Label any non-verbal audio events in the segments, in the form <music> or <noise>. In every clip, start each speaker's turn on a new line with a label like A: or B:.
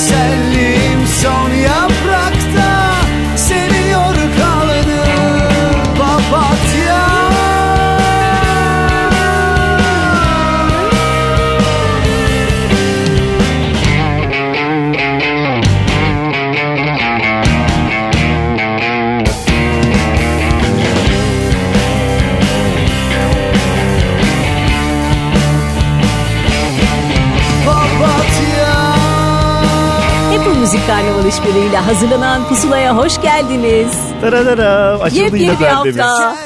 A: teselli İşbirliğiyle hazırlanan Pusula'ya hoş geldiniz.
B: Tararara açıldı yine perdemiz.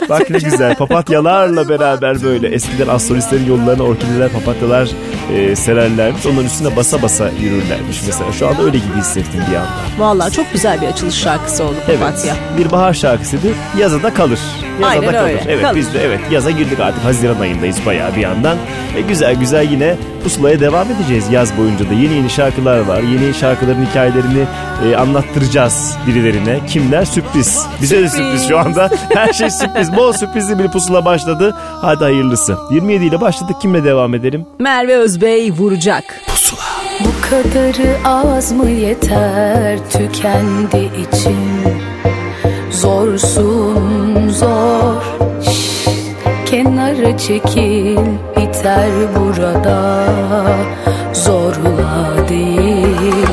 B: Bak ne güzel papatyalarla beraber böyle eskiden astrolistlerin yollarına orkideler papatyalar e, sererlermiş. Onların üstüne basa basa yürürlermiş mesela. Şu anda öyle gibi hissettim bir anda.
A: Vallahi çok güzel bir açılış şarkısı oldu Papatya.
B: Bir bahar şarkısıydı. Yaza da kalır. Yaza
A: Aynen
B: da kalır.
A: öyle,
B: Evet
A: kalır.
B: biz de evet yaza girdik artık. Haziran ayındayız bayağı bir yandan. E, güzel güzel yine pusulaya devam edeceğiz yaz boyunca da. Yeni yeni şarkılar var. Yeni şarkıların hikayelerini e, anlattıracağız birilerine. Kimler? Sürpriz. Bize de
A: Sürpriz.
B: sürpriz şu anda. <laughs> Her şey sürpriz. Bol sürprizli bir pusula başladı. Hadi hayırlısı. 27 ile başladık. Kimle devam edelim?
A: Merve Özbey vuracak.
C: Bu kadarı az mı yeter tükendi içim Zorsun zor. Şş, Kenara çekil biter burada. Zorla değil.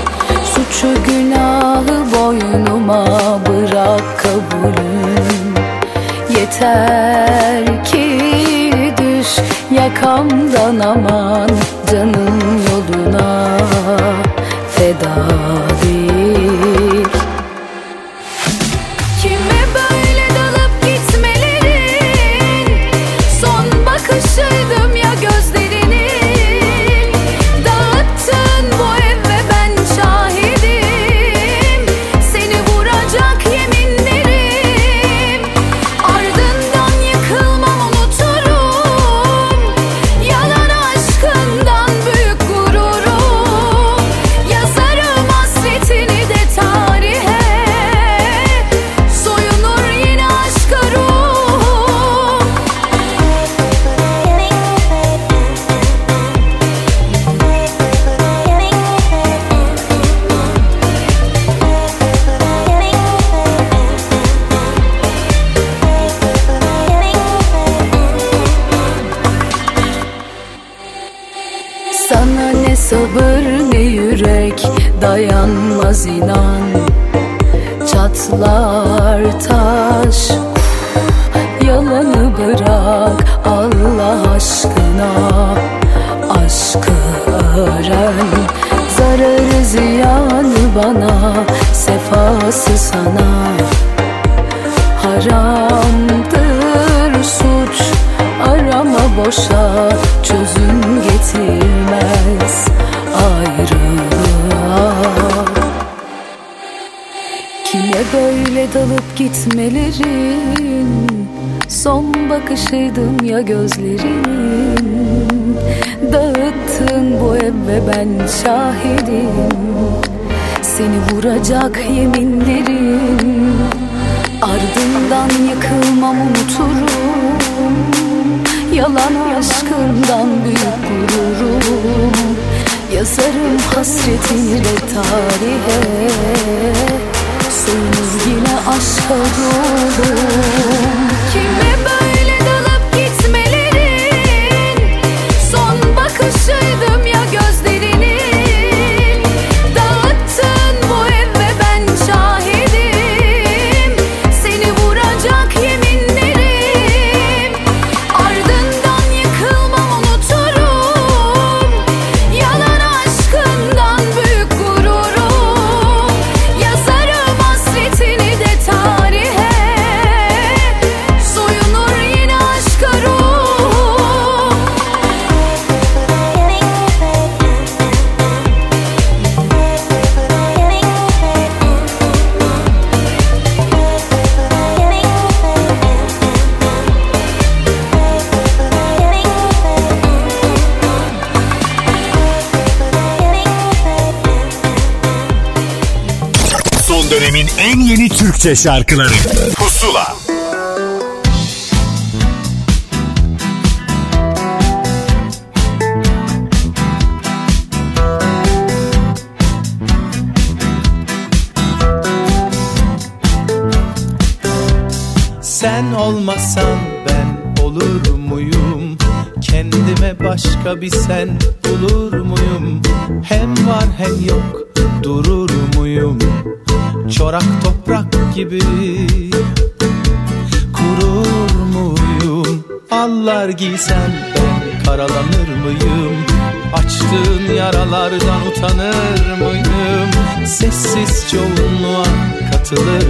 C: Suçu günahı boynuma bırak kabulüm. Yeter ki düş yakamdan aman canım yoluna parası sana Haramdır suç? Arama boşa çözüm getirmez ayrılığa. Kime böyle dalıp gitmelerin? Son bakışıydım ya gözlerin Dağıttın bu ev ve ben şahidim. Seni vuracak yeminlerim. Ardından yıkılmam unuturum. Yalan aşkından büyük gururum. Yazarım hasretini de tarihe. Soyunuz yine aşka doğdum Kime ben
D: Türkçe şarkıları Pusula
E: Sen olmasan ben olur muyum? Kendime başka bir sen bulur muyum? Hem var hem yok gibi Kurur muyum? Allar giysem ben karalanır mıyım? Açtığın yaralardan utanır mıyım? Sessiz çoğunluğa katılır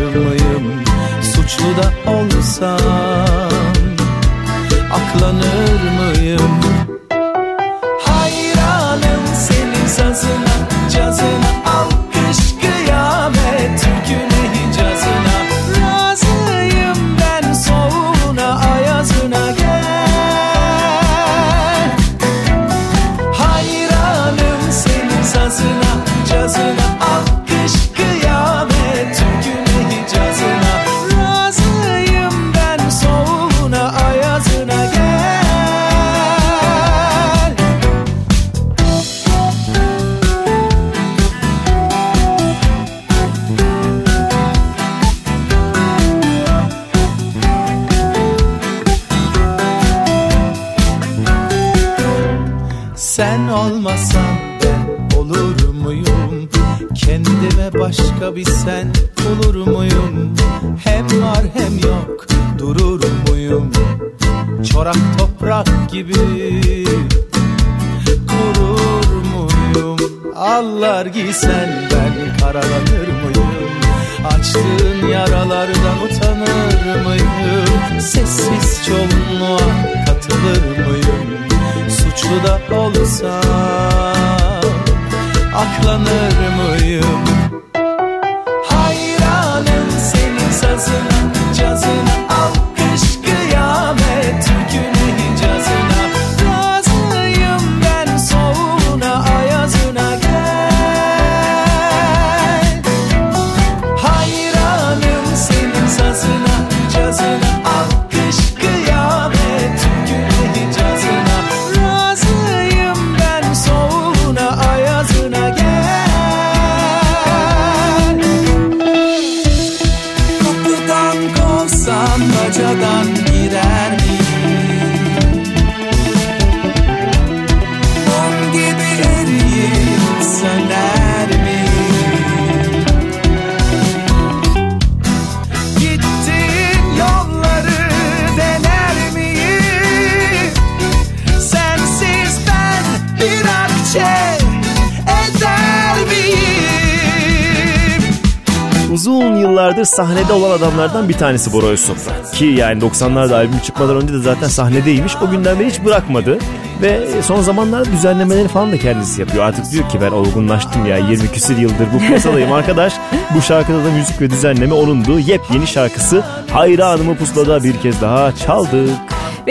B: sahnede olan adamlardan bir tanesi Bora Öztoprak. Ki yani 90'larda albüm çıkmadan önce de zaten sahnedeymiş. O günden beri hiç bırakmadı. Ve son zamanlarda düzenlemeleri falan da kendisi yapıyor. Artık diyor ki ben olgunlaştım ya 20 küsür yıldır bu piyasadayım arkadaş. Bu şarkıda da müzik ve düzenleme onundu. Yepyeni şarkısı Hayranımı Pusula'da bir kez daha çaldık.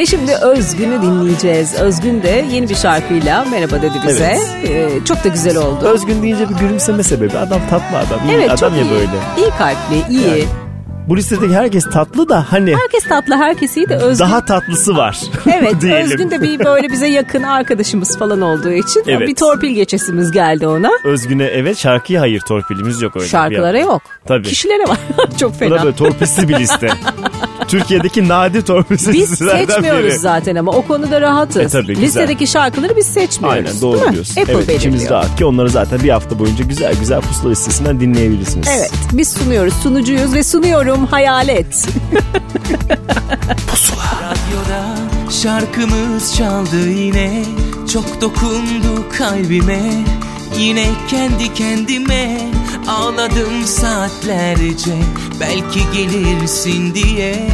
A: Ve şimdi Özgün'ü dinleyeceğiz. Özgün de yeni bir şarkıyla merhaba dedi bize.
B: Evet.
A: Ee, çok da güzel oldu.
B: Özgün deyince bir gülümseme sebebi. Adam tatlı adam. iyi
A: evet
B: adam ya
A: iyi.
B: böyle.
A: İyi kalpli, iyi.
B: Yani. Bu listedeki herkes tatlı da hani
A: Herkes tatlı, herkes iyi de Özgün.
B: daha tatlısı var. <laughs>
A: Evet
B: diyelim.
A: Özgün de bir böyle bize yakın arkadaşımız falan olduğu için
B: Evet.
A: bir torpil geçesimiz geldi ona.
B: Özgün'e evet şarkıya hayır torpilimiz yok öyle.
A: Şarkılara yok.
B: Tabii.
A: Kişilere var. <laughs> Çok
B: Bu
A: fena.
B: da böyle torpilsiz bir liste. <laughs> Türkiye'deki nadir torpilsiz
A: Biz seçmiyoruz
B: biri.
A: zaten ama o konuda rahatız.
B: E, tabii, güzel.
A: Listedeki şarkıları biz seçmiyoruz.
B: Aynen
A: değil
B: doğru
A: mi?
B: diyorsun.
A: Apple
B: evet içimiz
A: belirliyor.
B: rahat ki onları zaten bir hafta boyunca güzel güzel pusula listesinden dinleyebilirsiniz.
A: Evet biz sunuyoruz sunucuyuz ve sunuyorum hayalet.
F: Radyoda şarkımız çaldı yine. Çok dokundu kalbime. Yine kendi kendime Ağladım saatlerce. Belki gelirsin diye.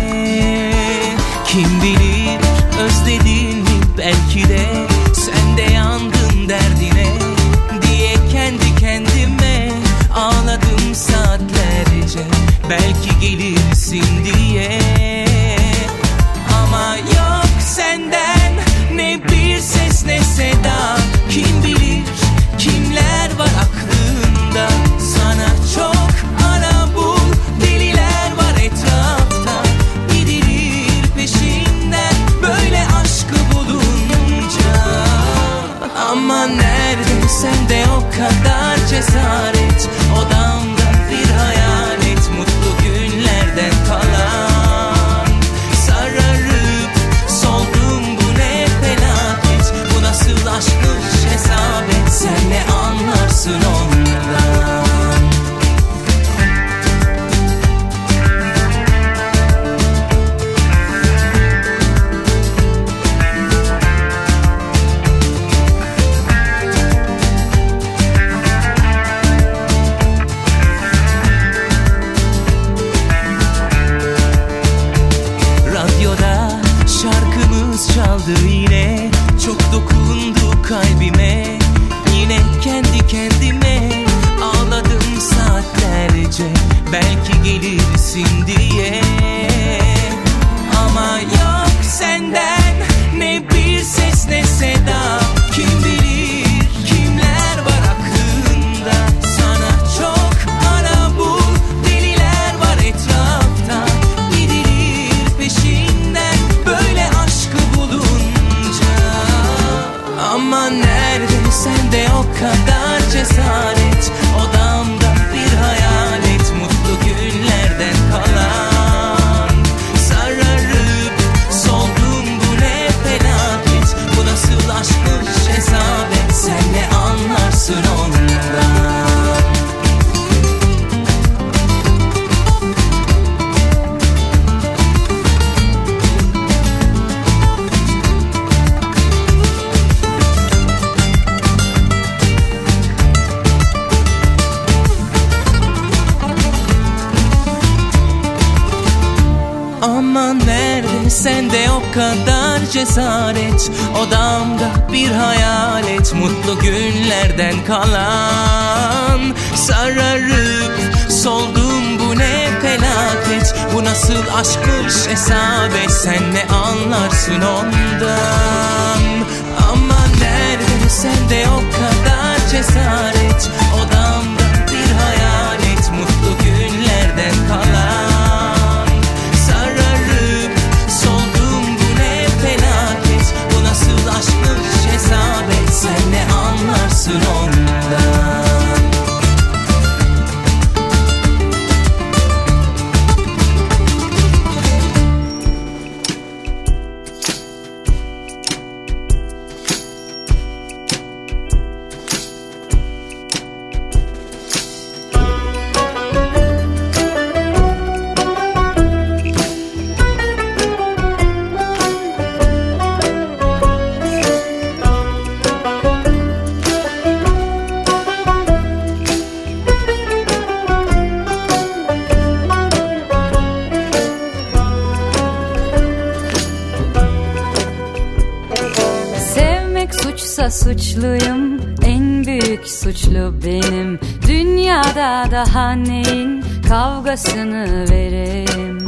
F: Kim bilir özledin mi belki de? Sen de yandın derdine Diye kendi kendime Ağladım saatlerce. Belki gelirsin diye Sana çok ara bul. Deliler var etrafta Gidilir peşinden böyle aşkı bulunca. Ama nerede sende o kadar kadar cesaret. Odamda bir hayalet Mutlu günlerden kalan. Sararıp soldum bu ne felaket? Bu nasıl aşkmış hesap et Sen ne anlarsın ondan? Ama nerede sende o kadar cesaret. Odamda anlarsın ondan
G: suçluyum. En büyük suçlu benim. Dünyada daha neyin kavgasını vereyim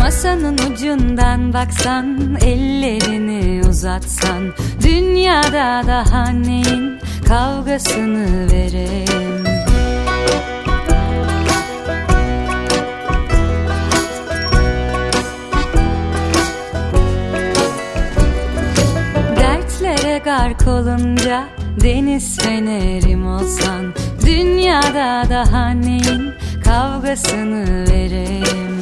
G: Masanın ucundan baksan Ellerini uzatsan Dünyada daha neyin kavgasını vereyim Gark olunca Deniz fenerim olsan Dünyada daha neyin kavgasını vereyim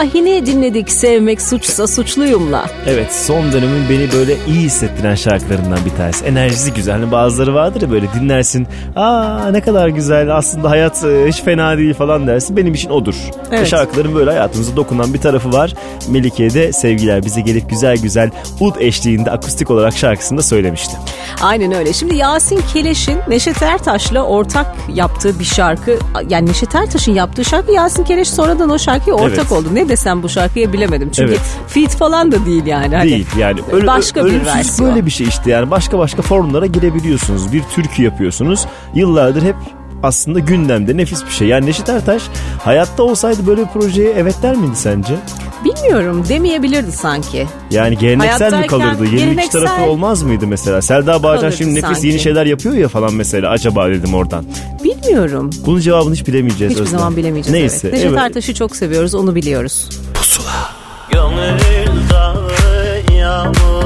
A: Şahin'i dinledik Sevmek Suçsa Suçluyum'la.
B: Evet son dönemin beni böyle iyi hissettiren şarkılarından bir tanesi. Enerjisi güzel. Hani bazıları vardır ya böyle dinlersin. Aa ne kadar güzel aslında hayat e, hiç fena değil falan dersin. Benim için odur.
A: Evet.
B: Ve şarkıların böyle hayatımıza dokunan bir tarafı var. Melike'ye de sevgiler bize gelip güzel güzel ud eşliğinde akustik olarak şarkısını da söylemişti.
A: Aynen öyle. Şimdi Yasin Keleş'in Neşet Ertaş'la ortak yaptığı bir şarkı. Yani Neşet Ertaş'ın yaptığı şarkı Yasin Keleş sonradan o şarkıya ortak
B: Evet.
A: oldu. Ne desem bu şarkıya bilemedim. Çünkü
B: Evet.
A: feat falan da değil yani. Hani
B: Değil yani. Öyle,
A: başka bir versiyon.
B: böyle bir şey işte yani. Başka başka formlara girebiliyorsunuz. Bir türkü yapıyorsunuz. Yıllardır hep aslında gündemde nefis bir şey. Yani Neşet Ertaş hayatta olsaydı böyle bir projeye evet der miydi sence?
A: Bilmiyorum demeyebilirdi sanki.
B: Yani geleneksel mi kalırdı? Yenilikçi
A: geleneksel
B: tarafı olmaz mıydı mesela? Selda Bağcan şimdi nefis
A: sanki.
B: yeni şeyler yapıyor ya falan mesela. Acaba dedim oradan.
A: Bilmiyorum.
B: Bunun cevabını hiç bilemeyeceğiz.
A: Hiçbir
B: Özlem.
A: zaman bilemeyeceğiz.
B: Neyse.
A: evet. Neşet
B: evet.
A: Ertaş'ı çok seviyoruz onu biliyoruz.
H: Gönül dağı yağmur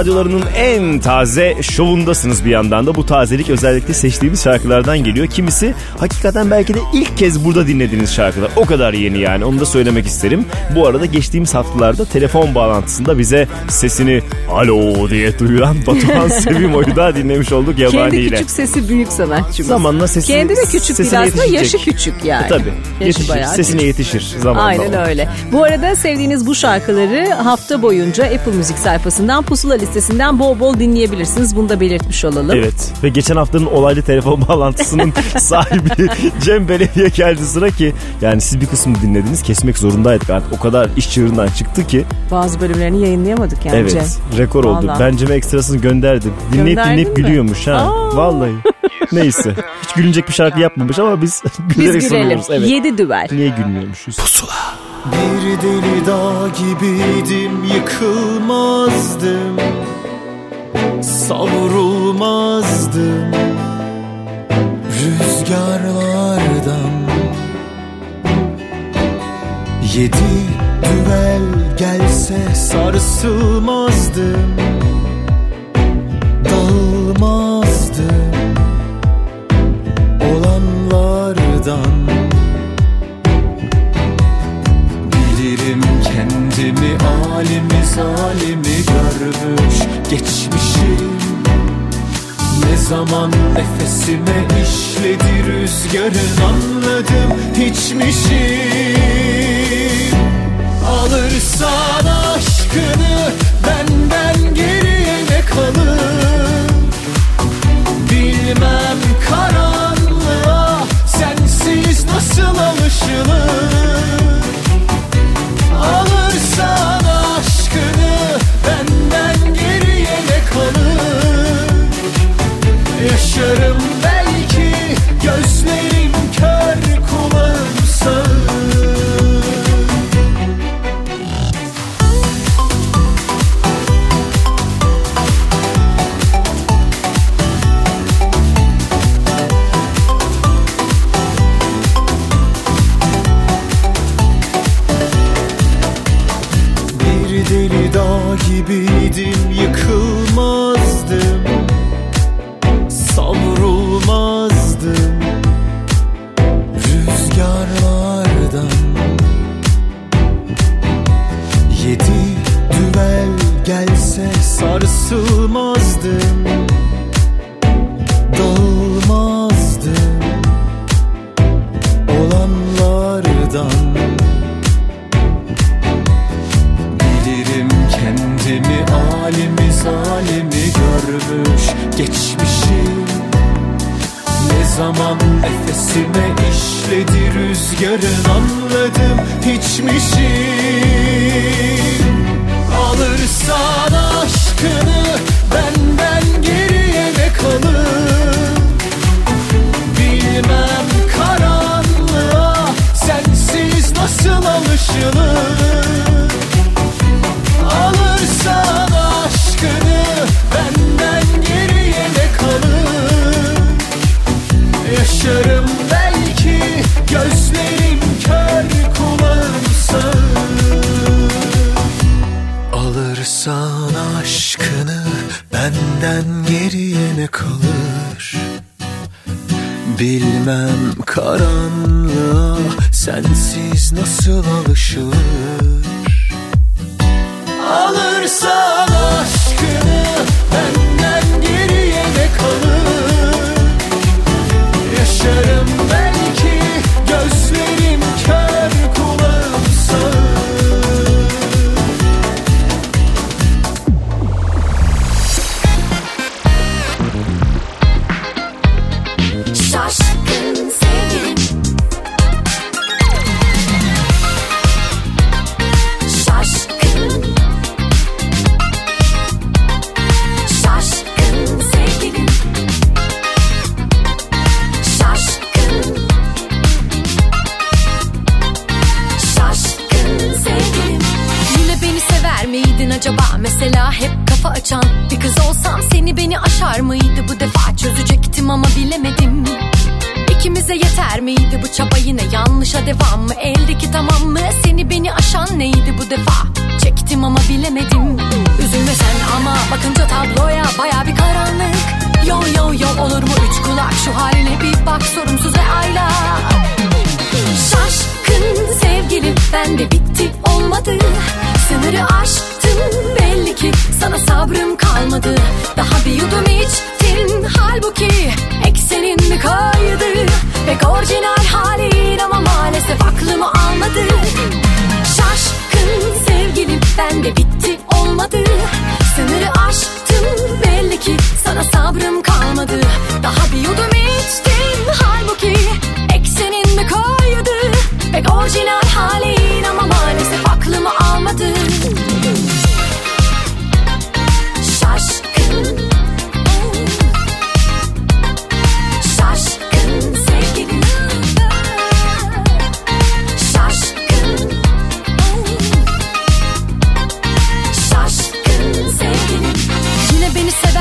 B: radyolarının en taze şovundasınız bir yandan da. Bu tazelik özellikle seçtiğimiz şarkılardan geliyor. Kimisi hakikaten belki de ilk kez burada dinlediğiniz şarkılar. O kadar yeni yani onu da söylemek isterim. Bu arada geçtiğimiz haftalarda telefon bağlantısında bize sesini alo diye duyuran <laughs> Batuhan Sevimo'yu da dinlemiş olduk
A: Kendi
B: yabaniyle.
A: küçük sesi büyük sanatçımız.
B: Zamanla sesi,
A: Kendi de küçük değil aslında yaşı küçük yani.
B: E, Tabii
A: Yaşı
B: yetişir.
A: bayağı
B: Sesine
A: küçük.
B: yetişir zamanla.
A: Aynen
B: o.
A: öyle. Bu arada sevdiğiniz bu şarkıları hafta boyunca Apple Müzik sayfasından Pusula listesinden bol bol dinleyebilirsiniz. Bunu da belirtmiş olalım.
B: Evet ve geçen haftanın olaylı telefon <laughs> bağlantısının sahibi <laughs> Cem Belediye geldi sıra ki yani siz bir kısmını dinlediniz kesmek zorundaydık artık o kadar iş çığırından çıktı ki
A: Bazı bölümlerini yayınlayamadık yani
B: evet
A: Cem.
B: Rekor oldu.
A: Vallahi.
B: Ben Cem'e ekstrasını gönderdim. Dinleyip
A: Gönderdin
B: dinleyip
A: mi?
B: gülüyormuş ha.
A: Aa.
B: Vallahi. <laughs> Neyse. Hiç gülünecek bir şarkı yapmamış ama biz <laughs>
A: Biz
B: gülerek
A: gülelim.
B: sunuyoruz. Evet.
A: Yedi düvel.
B: Niye gülmüyormuşuz?
F: Bir deli dağ gibiydim yıkılmazdım Savrulmazdım Rüzgarlardan
I: Yedi düvel gelse sarsılmazdım Dağılmazdım olanlardan. Bilirim kendimi alimi zalimi görmüş geçmişim. Ne zaman nefesime işledi rüzgarın anladım hiçmişim. Alırsan aşkını benden geriye ne kalır? Bilmem karanlığa sensiz nasıl alışılır? Alırsan aşkını benden geriye ne kalır? Yaşarım rüzgarın anladım hiçmişim Alırsan aşkını ne kalır? Bilmem karanlığa sensiz nasıl alışılır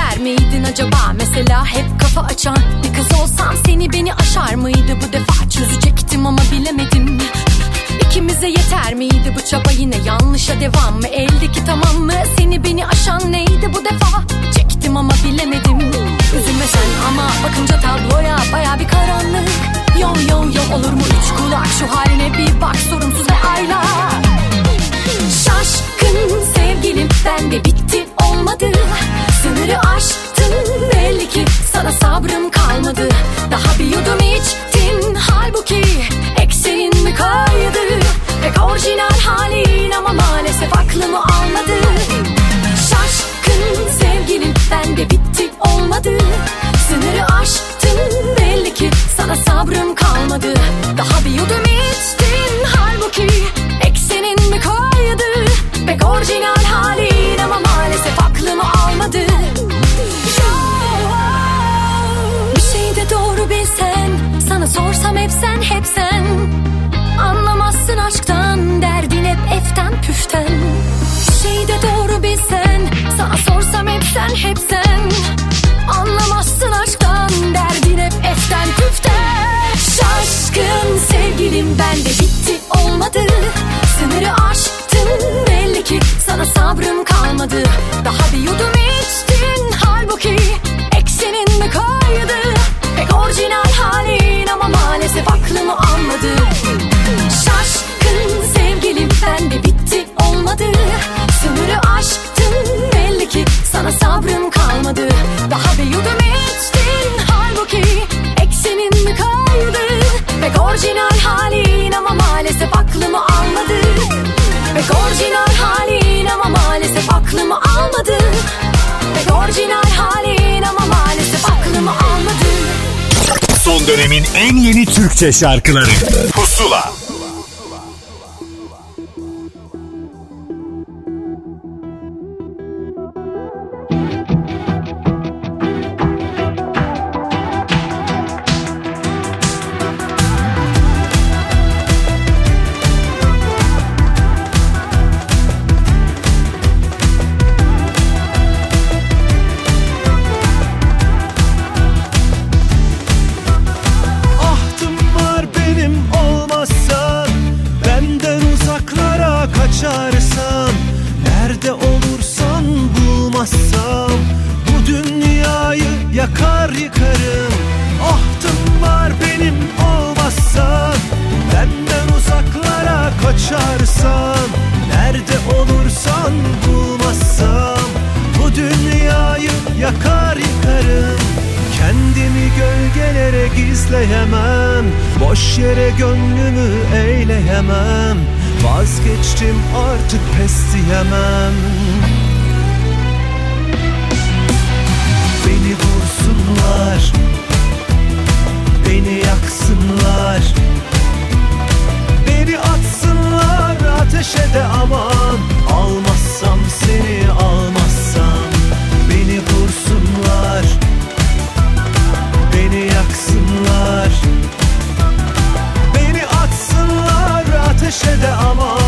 J: ister miydin acaba? Mesela hep kafa açan bir kız olsam Seni beni aşar mıydı? Bu defa Çözecektim ama bilemedim. İkimize yeter miydi bu çaba? Yine yanlışa devam mı? Eldeki tamam mı? Seni beni aşan neydi bu defa? Çektim ama bilemedim. Üzülme sen ama bakınca tabloya baya bir karanlık. Yo yo yo olur mu? Üç kulak şu haline bir bak sorumsuz ve aylak. Şaşkın sevgilim ben de bitti olmadı. Sınırı
I: aştın belli ki sana sabrım kalmadı. Daha bir yudum içtin halbuki eksenin mi kaydı? Pek orijinal halin ama maalesef aklımı almadı. Şaşkın sevgilim ben de bitti olmadı. Sınırı aştın belli ki sana sabrım kalmadı. Daha bir yudum içtin halbuki Pek orijinal halin ama maalesef aklımı almadı. Bir şey de doğru bilsen Sana sorsam hep sen hep sen. Anlamazsın aşktan Derdin hep eften püften. Bir şey de doğru bilsen Sana sorsam hep sen hep sen sana sabrım kalmadı. Daha bir yudum içtin. Halbuki eksenin mi kaydı? Pek orijinal halin ama maalesef aklımı almadı. Şaşkın sevgilim ben de bitti olmadı. Sınırı aştın belli ki sana sabrım kalmadı. Daha bir yudum içtin. Halbuki eksenin mi kaydı? Pek orijinal halin ama maalesef aklımı almadı. Pek orijinal almadı Pek orijinal halin ama maalesef aklımı almadı
D: Son dönemin en yeni Türkçe şarkıları. Pusula
K: gölgelere gizleyemem. Boş yere gönlümü eyleyemem. Vazgeçtim artık pes diyemem. Beni vursunlar. Beni yaksınlar. Beni atsınlar ateşe de aman. Almazsam seni almazsam de aman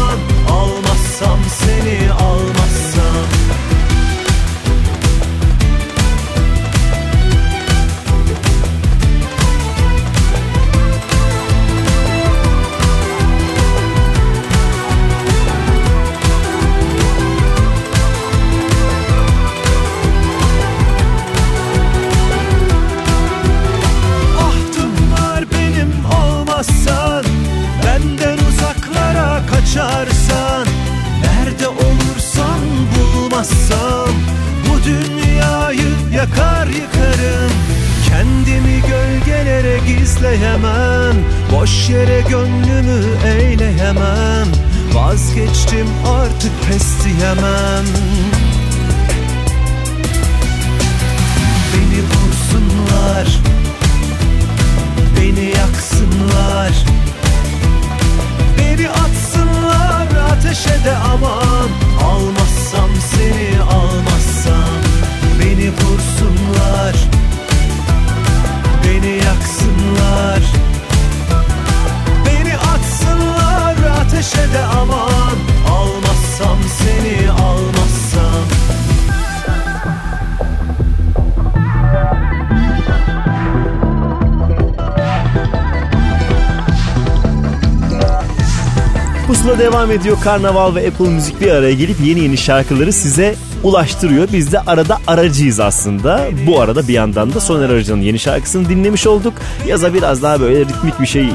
B: ediyor. Karnaval ve Apple Müzik bir araya gelip yeni yeni şarkıları size ulaştırıyor. Biz de arada aracıyız aslında. Bu arada bir yandan da Soner Arıcan'ın yeni şarkısını dinlemiş olduk. Yaza biraz daha böyle ritmik bir şey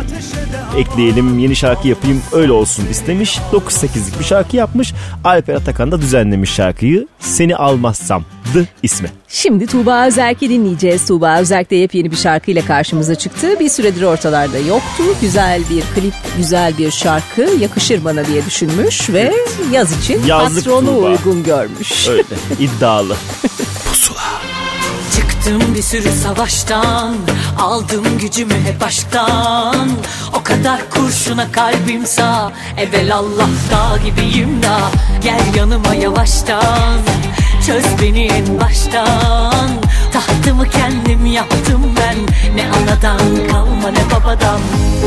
B: ekleyelim, yeni şarkı yapayım öyle olsun istemiş. 9-8'lik bir şarkı yapmış. Alper Atakan da düzenlemiş şarkıyı. Seni almazsam dı ismi.
A: Şimdi Tuğba Özerk'i dinleyeceğiz. Tuğba Özerk de yepyeni bir şarkıyla karşımıza çıktı. Bir süredir ortalarda yoktu. Güzel bir klip, güzel bir şarkı yakışır bana diye düşünmüş ve yaz için
B: Yazlık
A: patronu
B: Tuğba.
A: uygun görmüş.
B: Öyle <laughs> iddialı.
L: Çıktım bir sürü savaştan Aldım gücümü hep aşktan O kadar kurşuna kalbim sağ Evvel Allah dağ gibiyim da Gel yanıma yavaştan Çöz beni en baştan. Tahtımı kendim yaptım ben. Ne anadan kalma ne babadan.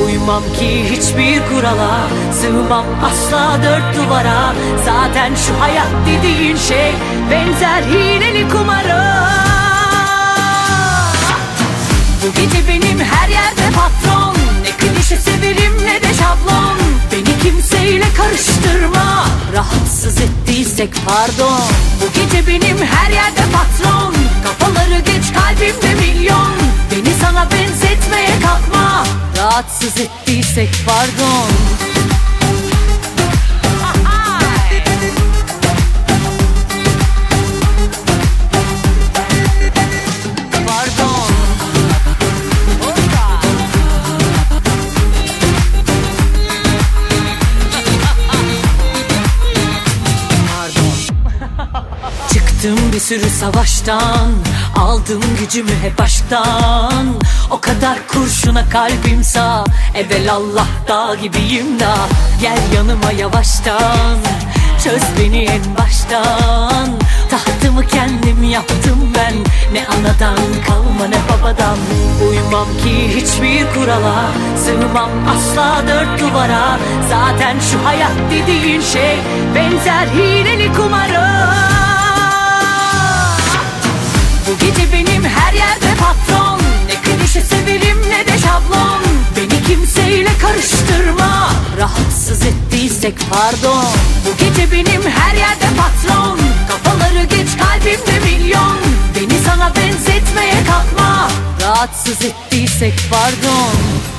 L: Uymam ki hiçbir kurala. Sığmam asla dört duvara. Zaten şu hayat dediğin şey Benzer hileli kumara. Bu gece benim her yerde patron. Ne klişe severim ne de şablon. Beni kimseyle karıştırma. Rahatsız ettiysek pardon. Bu gece benim her yerde patron. Kafaları geç kalbimde milyon. Beni sana benzetmeye kalkma. Rahatsız ettiysek pardon bir sürü savaştan Aldım gücümü hep aşktan O kadar kurşuna kalbim sağ Evvel Allah dağ gibiyim da Gel yanıma yavaştan. Çöz beni en baştan. Tahtımı kendim yaptım ben Ne anadan kalma ne babadan. Uymam ki hiçbir kurala Sığmam asla dört duvara. Zaten şu hayat dediğin şey Benzer hileli kumara gece benim her yerde patron. Ne klişe severim ne de şablon. Beni kimseyle karıştırma. Rahatsız ettiysek pardon. Bu gece benim her yerde patron. Kafaları geç kalbimde milyon. Beni sana benzetmeye kalkma. Rahatsız ettiysek pardon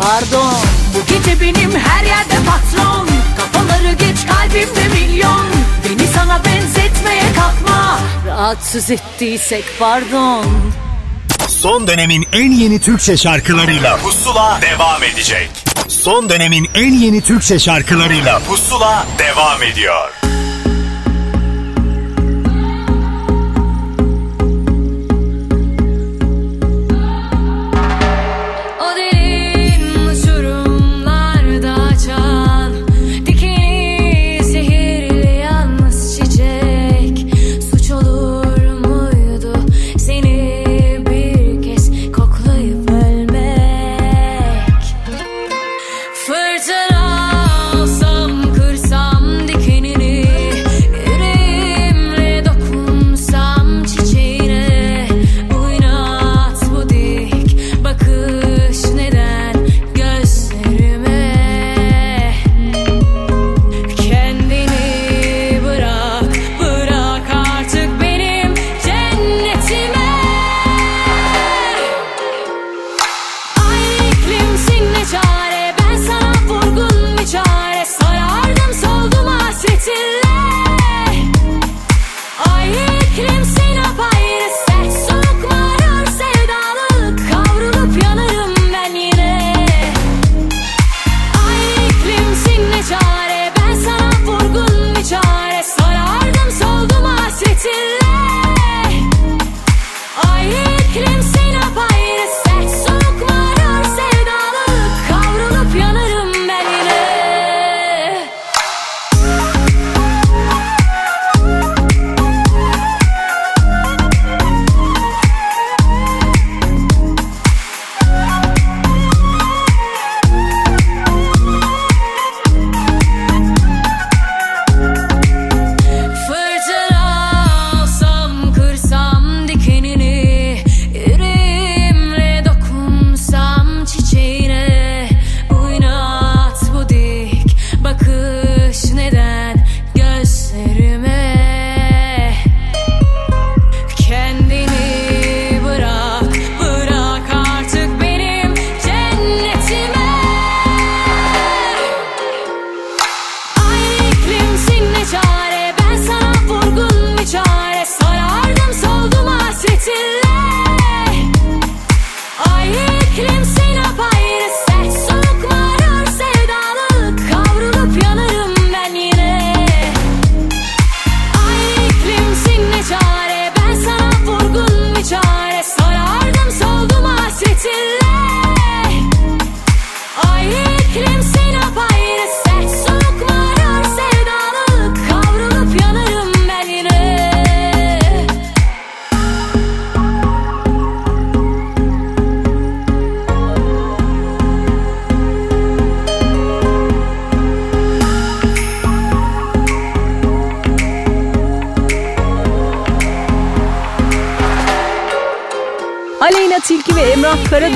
L: pardon. Bu gece benim her yerde patron. Kafaları geç kalbimde milyon. Beni sana benzetmeye kalkma. Rahatsız ettiysek pardon.
G: Son dönemin en yeni Türkçe şarkılarıyla Pusula devam edecek. Son dönemin en yeni Türkçe şarkılarıyla Pusula devam ediyor.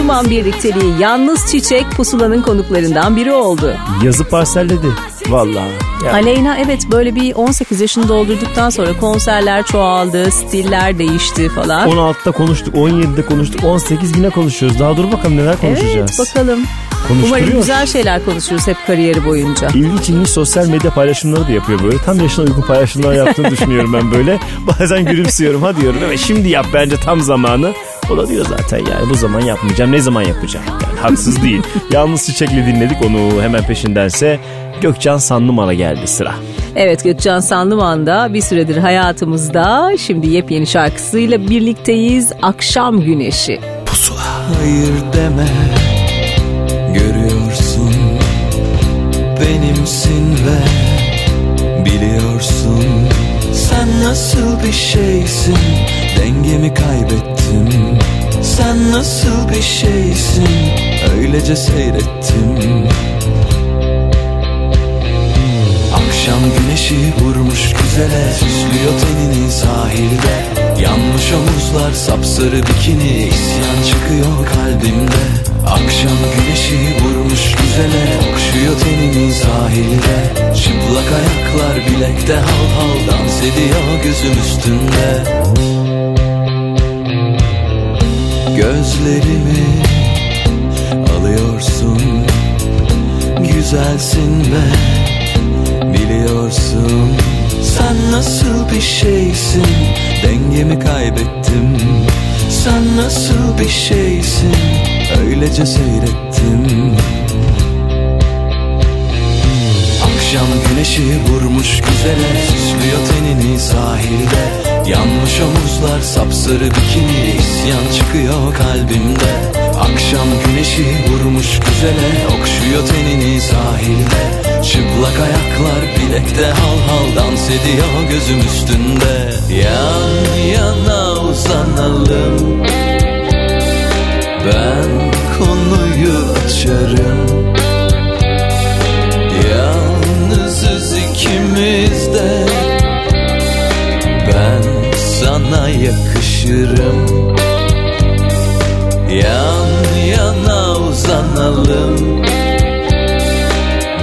A: Karaduman birlikteliği Yalnız Çiçek pusulanın konuklarından biri oldu.
B: Yazı parselledi. Vallahi. Ya.
A: Aleyna evet böyle bir 18 yaşını doldurduktan sonra konserler çoğaldı, stiller değişti falan.
B: 16'da konuştuk, 17'de konuştuk, 18 yine konuşuyoruz. Daha dur bakalım neler konuşacağız.
A: Evet bakalım. Umarım güzel şeyler konuşuruz hep kariyeri boyunca.
B: İlginç ilginç sosyal medya paylaşımları da yapıyor böyle. Tam yaşına uygun paylaşımlar yaptığını düşünüyorum ben böyle. <laughs> Bazen gülümsüyorum ha diyorum evet şimdi yap bence tam zamanı. O da diyor zaten yani bu zaman yapmayacağım ne zaman yapacağım. Yani haksız değil. <laughs> Yalnız Çiçek'le dinledik onu hemen peşindense Gökcan Sanlımal'a geldi sıra.
A: Evet Gökcan Sanlıman da bir süredir hayatımızda şimdi yepyeni şarkısıyla birlikteyiz. Akşam Güneşi.
M: Hayır deme Görüyorsun Benimsin ve Biliyorsun Sen nasıl bir şeysin Dengemi kaybettim. Sen nasıl bir şeysin? Öylece seyrettim. Akşam güneşi vurmuş güzele Süslüyor tenini sahilde. Yanmış omuzlar sapsarı bikini isyan çıkıyor kalbimde. Akşam güneşi vurmuş güzele Okşuyor tenini sahilde. Çıplak ayaklar bilekte hal hal Dans ediyor gözüm üstünde Gözlerimi alıyorsun. Güzelsin ve biliyorsun. Sen nasıl bir şeysin? Dengemi kaybettim. Sen nasıl bir şeysin? Öylece seyrettim. Akşam güneşi vurmuş güzele Süslüyor tenini sahilde Yanmış omuzlar sapsarı bikini isyan çıkıyor kalbimde. Akşam güneşi vurmuş güzele Okşuyor tenini sahilde. Çıplak ayaklar bilekte hal hal dans ediyor gözüm üstünde. Yan yana uzanalım. Ben konuyu açarım. Yalnızız ikimiz de yakışırım. Yan yana uzanalım.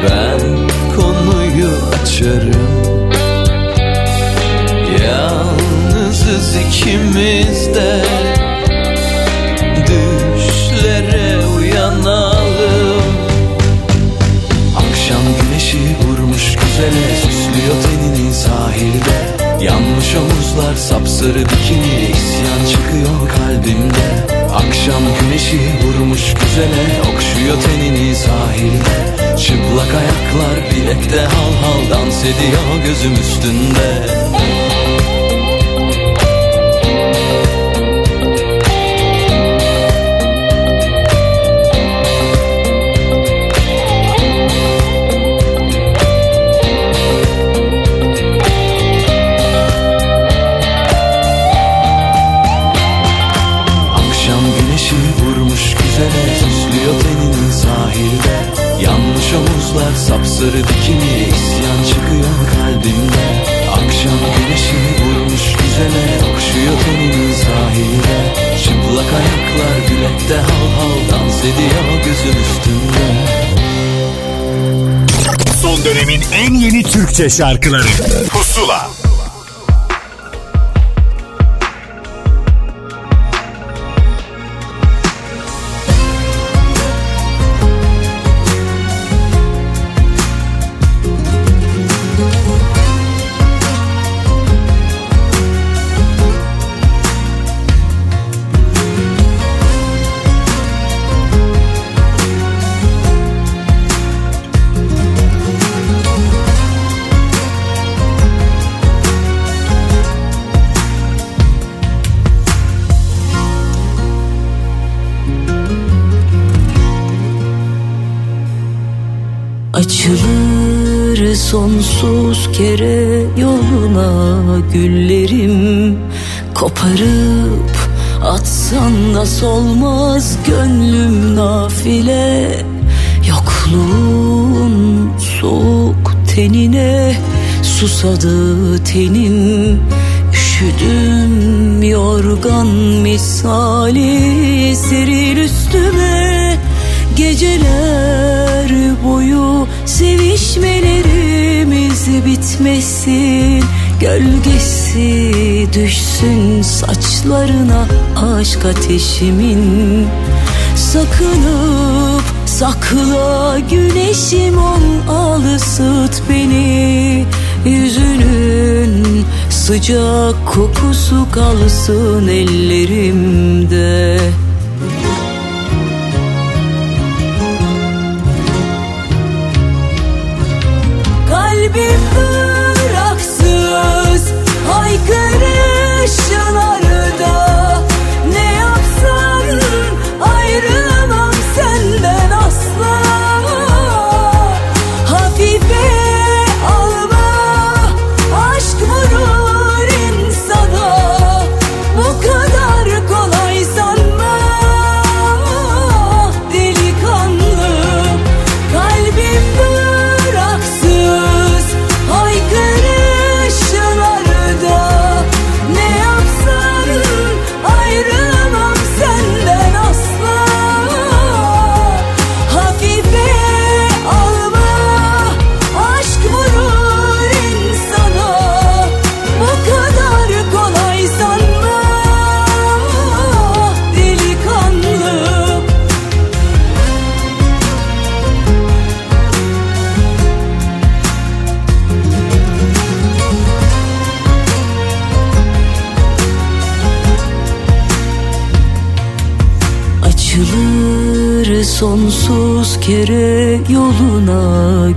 M: Ben konuyu açarım. Yalnızız ikimiz de Düşlere uyanalım. Akşam güneşi vurmuş güzele Süslüyor tenini sahilde. Yanmış omuzlar sapsarı bikini isyan çıkıyor kalbimde. Akşam güneşi vurmuş güzele Okşuyor tenini sahilde. Çıplak ayaklar bilekte hal hal Dans ediyor gözüm üstünde omuzlar sapsarı bikini isyan çıkıyor kalbimde. Akşam güneşi vurmuş güzele Okşuyor tenini sahilde Çıplak ayaklar bilekte hal hal Dans ediyor gözüm üstünde.
D: Son dönemin en yeni Türkçe şarkıları
N: sonsuz kere yoluna güllerim Koparıp atsan da solmaz gönlüm nafile. Yokluğun soğuk tenine susadı tenim Üşüdüm yorgan misali seril üstüme Geceler boyu sevişmelerimiz bitmesin Gölgesi düşsün saçlarına aşk ateşimin. Sakınıp sakla güneşim ol al ısıt beni. Yüzünün sıcak kokusu kalsın ellerimde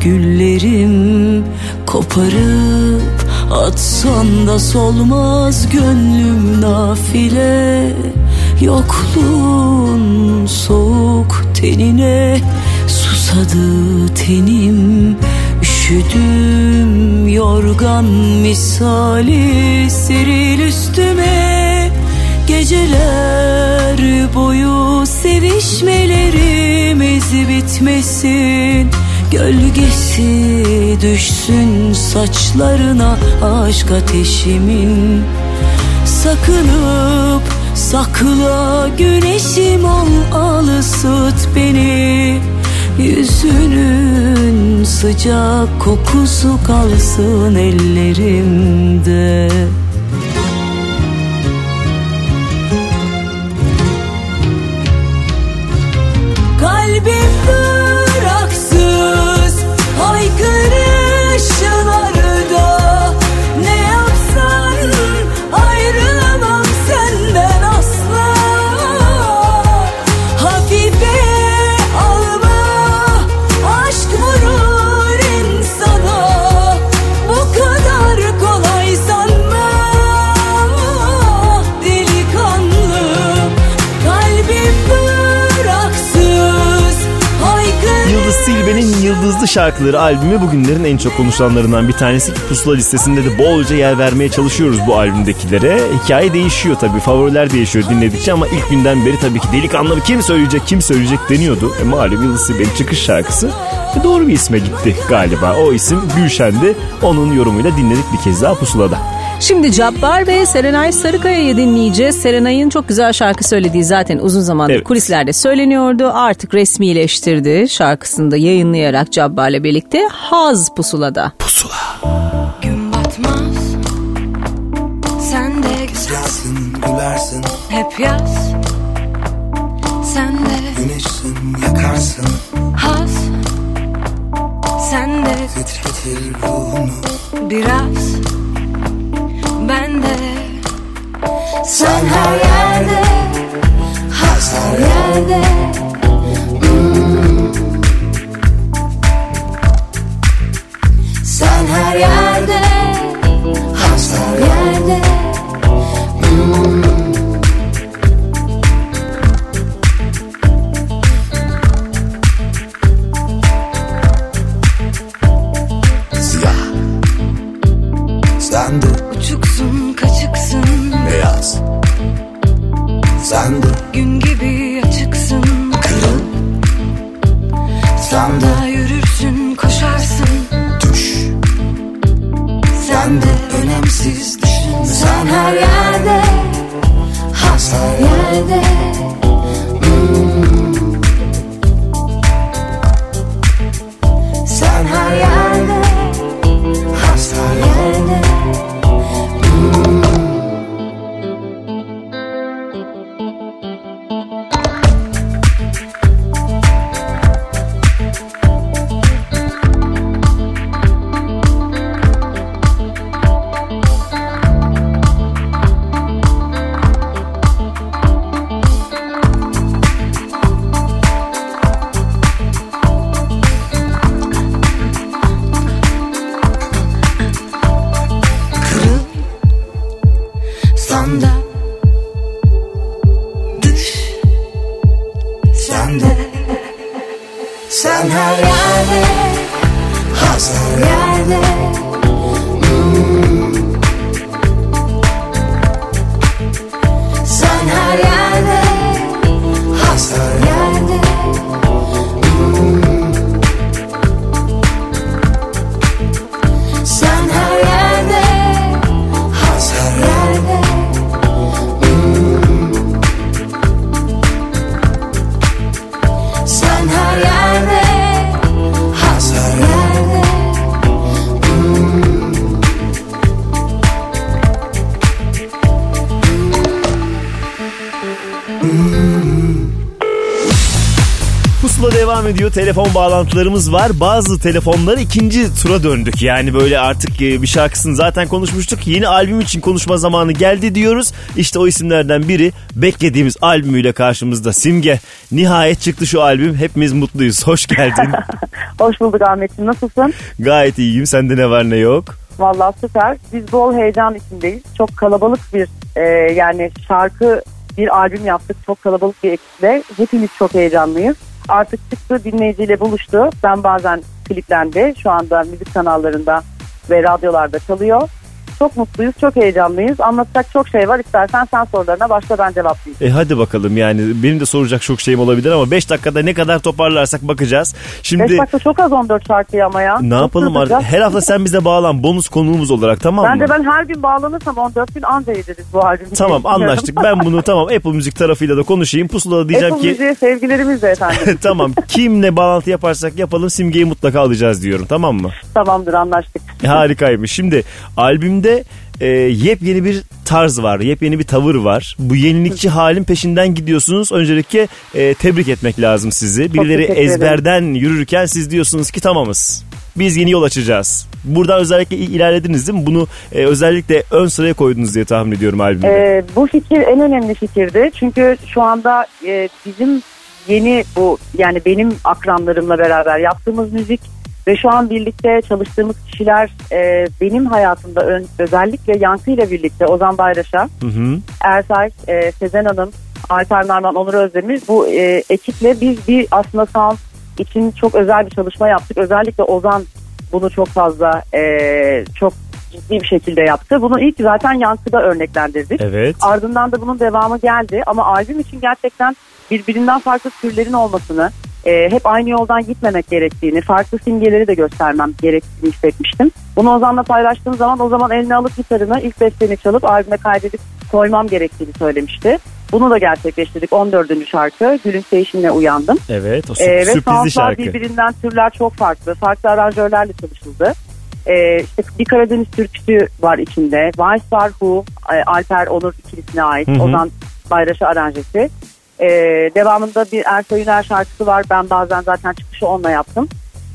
N: güllerim Koparıp atsan da solmaz gönlüm nafile. Yokluğun soğuk tenine susadı tenim. Üşüdüm yorgan misali seril üstüme. Geceler boyu sevişmelerimiz bitmesin Gölgesi düşsün saçlarına aşk ateşimin. Sakınıp sakla güneşim ol al ısıt beni. Yüzünün sıcak kokusu kalsın ellerimde
B: Yıldızlı Şarkıları albümü bugünlerin en çok konuşulanlarından bir tanesi ki Pusula listesinde de bolca yer vermeye çalışıyoruz bu albümdekilere. Hikaye değişiyor tabii, favoriler değişiyor dinledikçe ama ilk günden beri tabii ki delikanlı kim söyleyecek, kim söyleyecek deniyordu. E malum Yıldız Silbe'nin çıkış şarkısı e doğru bir isme gitti galiba. O isim Gülşen'di. Onun yorumuyla dinledik bir kez daha Pusula'da.
A: Şimdi Cabbar ve Serenay Sarıkaya'yı dinleyeceğiz. Serenay'ın çok güzel şarkı söylediği zaten uzun zamandır
B: Evet.
A: kulislerde söyleniyordu. Artık resmileştirdi şarkısını da yayınlayarak Cabbar'la birlikte. Haz Pusula'da.
O: Gün batmaz. Sen de güzelsin.
F: Gülersin.
O: Hep yaz. Sen de
F: Güneşsin yakarsın.
O: Haz. Sen de
F: Titretir ruhunu.
O: Biraz Ben de Sen her yerde. Her yerde. Hmm. Sen her yerde. Haz her yerde
F: Sen de
O: Gün gibi açıksın.
F: Kırıl.
O: Sanda yürürsün koşarsın.
F: Düş.
O: Sen de önemsiz düşünme Sen her yerde Hasar yerde. Hmm. Sen her yerde
B: Telefon bağlantılarımız var. Bazı telefonlar ikinci tura döndük. Yani böyle artık e, bir şarkısını zaten konuşmuştuk. Yeni albüm için konuşma zamanı geldi diyoruz. İşte o isimlerden biri beklediğimiz albümüyle karşımızda Simge. Nihayet çıktı şu albüm. Hepimiz mutluyuz. Hoş geldin. <laughs>
P: Hoş bulduk Ahmetciğim. Nasılsın?
B: Gayet iyiyim. Sende ne var ne yok.
P: Vallahi süper. Biz bol heyecan içindeyiz. Çok kalabalık bir e, yani şarkı bir albüm yaptık. Çok kalabalık bir ekiple. Hepimiz çok heyecanlıyız. Artık çıktı dinleyiciyle buluştu. Ben bazen kliplendi. Şu anda müzik kanallarında ve radyolarda çalıyor. Çok mutluyuz, çok heyecanlıyız. Anlatacak çok şey var. İstersen sen sorularına başla ben cevaplayayım.
B: E hadi bakalım yani benim de soracak çok şeyim olabilir ama 5 dakikada ne kadar toparlarsak bakacağız. Şimdi
P: 5 dakika çok az 14 şarkıyı ama ya.
B: ne
P: Çok
B: yapalım artık? Her hafta sen bize bağlan bonus konuğumuz olarak tamam mı?
P: Bence ben her gün bağlanırsam 14 gün anca yediririz bu albümü.
B: Tamam anlaştık. Ben bunu tamam Apple Müzik tarafıyla da konuşayım. Pusula'da diyeceğim
P: Apple
B: ki
P: Müziğe sevgilerimizle efendim. <laughs>
B: tamam kimle bağlantı yaparsak yapalım simgeyi mutlaka alacağız diyorum tamam mı?
P: Tamamdır anlaştık.
B: E, Harikaymış. Şimdi albümde e, yepyeni bir tarz var. Yepyeni bir tavır var. Bu yenilikçi halin peşinden gidiyorsunuz. Öncelikle e, tebrik etmek lazım sizi. Birileri ezberden yürürken siz diyorsunuz ki tamamız. Biz yeni yol açacağız. Buradan özellikle il- ilerlediniz değil mi? Bunu e, özellikle ön sıraya koydunuz diye tahmin ediyorum albümde.
P: Ee, bu fikir en önemli fikirdi. Çünkü şu anda e, bizim yeni bu yani benim akranlarımla beraber yaptığımız müzik ve şu an birlikte çalıştığımız kişiler e, benim hayatımda ön- özellikle Yankı ile birlikte Ozan Bayraş'a,
B: Hı hı.
P: Ersay, e, Sezen Hanım, Alper Narman, Onur Özdemir bu e, ekiple biz bir aslında sound için çok özel bir çalışma yaptık. Özellikle Ozan bunu çok fazla e, çok ciddi bir şekilde yaptı. Bunu ilk zaten Yankı'da örneklendirdik.
B: Evet.
P: Ardından da bunun devamı geldi ama albüm için gerçekten birbirinden farklı türlerin olmasını, e, hep aynı yoldan gitmemek gerektiğini, farklı simgeleri de göstermem gerektiğini hissetmiştim. Bunu Ozan'la paylaştığım zaman o zaman eline alıp gitarını ilk besteni çalıp albüme kaydedip koymam gerektiğini söylemişti. Bunu da gerçekleştirdik. 14. şarkı Gülümseyişimle Uyandım.
B: Evet. O sü-
P: Ee, ve
B: sürprizli
P: soundlar
B: şarkı.
P: birbirinden türler çok farklı. Farklı aranjörlerle çalışıldı. Ee, işte bir Karadeniz türküsü var içinde. Vice var e, Alper Onur ikilisine ait.
B: Hı hı.
P: Ozan Bayraş'ı aranjesi. Ee, devamında bir Ersoy Üner şarkısı var. Ben bazen zaten çıkışı onunla yaptım.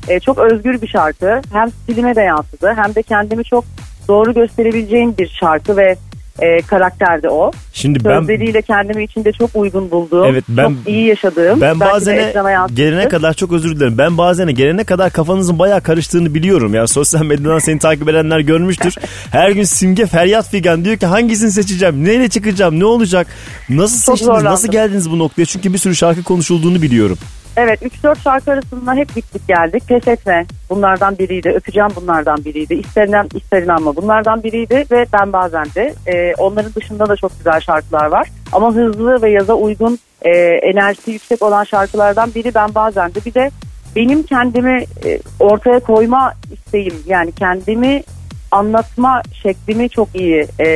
P: Ee, çok özgür bir şarkı. Hem stilime de yansıdı hem de kendimi çok doğru gösterebileceğim bir şarkı ve e, karakterdi o.
B: Şimdi ben
P: Sözleriyle kendimi içinde çok uygun bulduğum,
B: Evet, ben-
P: çok iyi yaşadığım.
B: Ben bazen gelene kadar çok özür dilerim. Ben bazen gelene kadar kafanızın bayağı karıştığını biliyorum. Yani sosyal medyadan seni takip edenler görmüştür. Her gün Simge feryat figan diyor ki hangisini seçeceğim? Neyle çıkacağım? Ne olacak? Nasıl
P: Çok
B: seçtiniz? Nasıl geldiniz bu noktaya? Çünkü bir sürü şarkı konuşulduğunu biliyorum.
P: Evet 3-4 şarkı arasında hep gittik geldik. Pes etme bunlardan biriydi. Öpeceğim bunlardan biriydi. İsterinden ister inanma bunlardan biriydi. Ve ben bazen de e, onların dışında da çok güzel şarkılar var. Ama hızlı ve yaza uygun e, enerjisi yüksek olan şarkılardan biri ben bazen de. Bir de benim kendimi e, ortaya koyma isteğim yani kendimi anlatma şeklimi çok iyi e,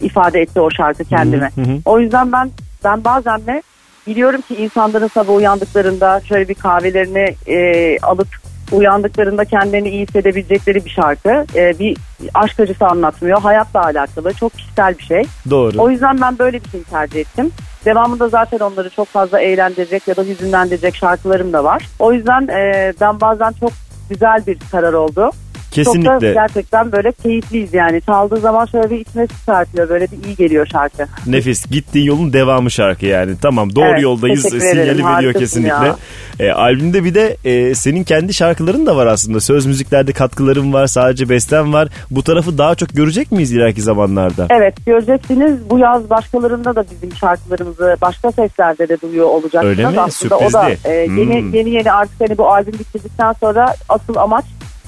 P: ifade etti o şarkı kendime.
B: Hı hı.
P: O yüzden ben ben bazen de biliyorum ki insanların sabah uyandıklarında şöyle bir kahvelerini e, alıp uyandıklarında kendilerini iyi hissedebilecekleri bir şarkı. E, bir aşk acısı anlatmıyor. Hayatla alakalı. Çok kişisel bir şey.
B: Doğru.
P: O yüzden ben böyle bir şey tercih ettim. Devamında zaten onları çok fazla eğlendirecek ya da hüzünlendirecek şarkılarım da var. O yüzden e, ben bazen çok güzel bir karar oldu. Çok da
B: Kesinlikle.
P: gerçekten böyle keyifliyiz yani. Çaldığı zaman şöyle bir içine serpiyor. Böyle bir iyi geliyor şarkı.
B: Nefis. Gittiğin yolun devamı şarkı yani. Tamam doğru
P: Evet,
B: yoldayız sinyali
P: ederim.
B: veriyor kesinlikle.
P: ya.
B: E, albümde bir de e, senin kendi şarkıların da var aslında. Söz müziklerde katkıların var. Sadece besten var. Bu tarafı daha çok görecek miyiz ileriki zamanlarda?
P: Evet göreceksiniz bu yaz başkalarında da bizim şarkılarımızı başka seslerde de duyuyor olacaksınız.
B: Öyle mi?
P: Aslında o da
B: Sürprizli.
P: e, yeni,
B: Hmm.
P: yeni yeni artık hani bu albüm bitirdikten sonra asıl amaç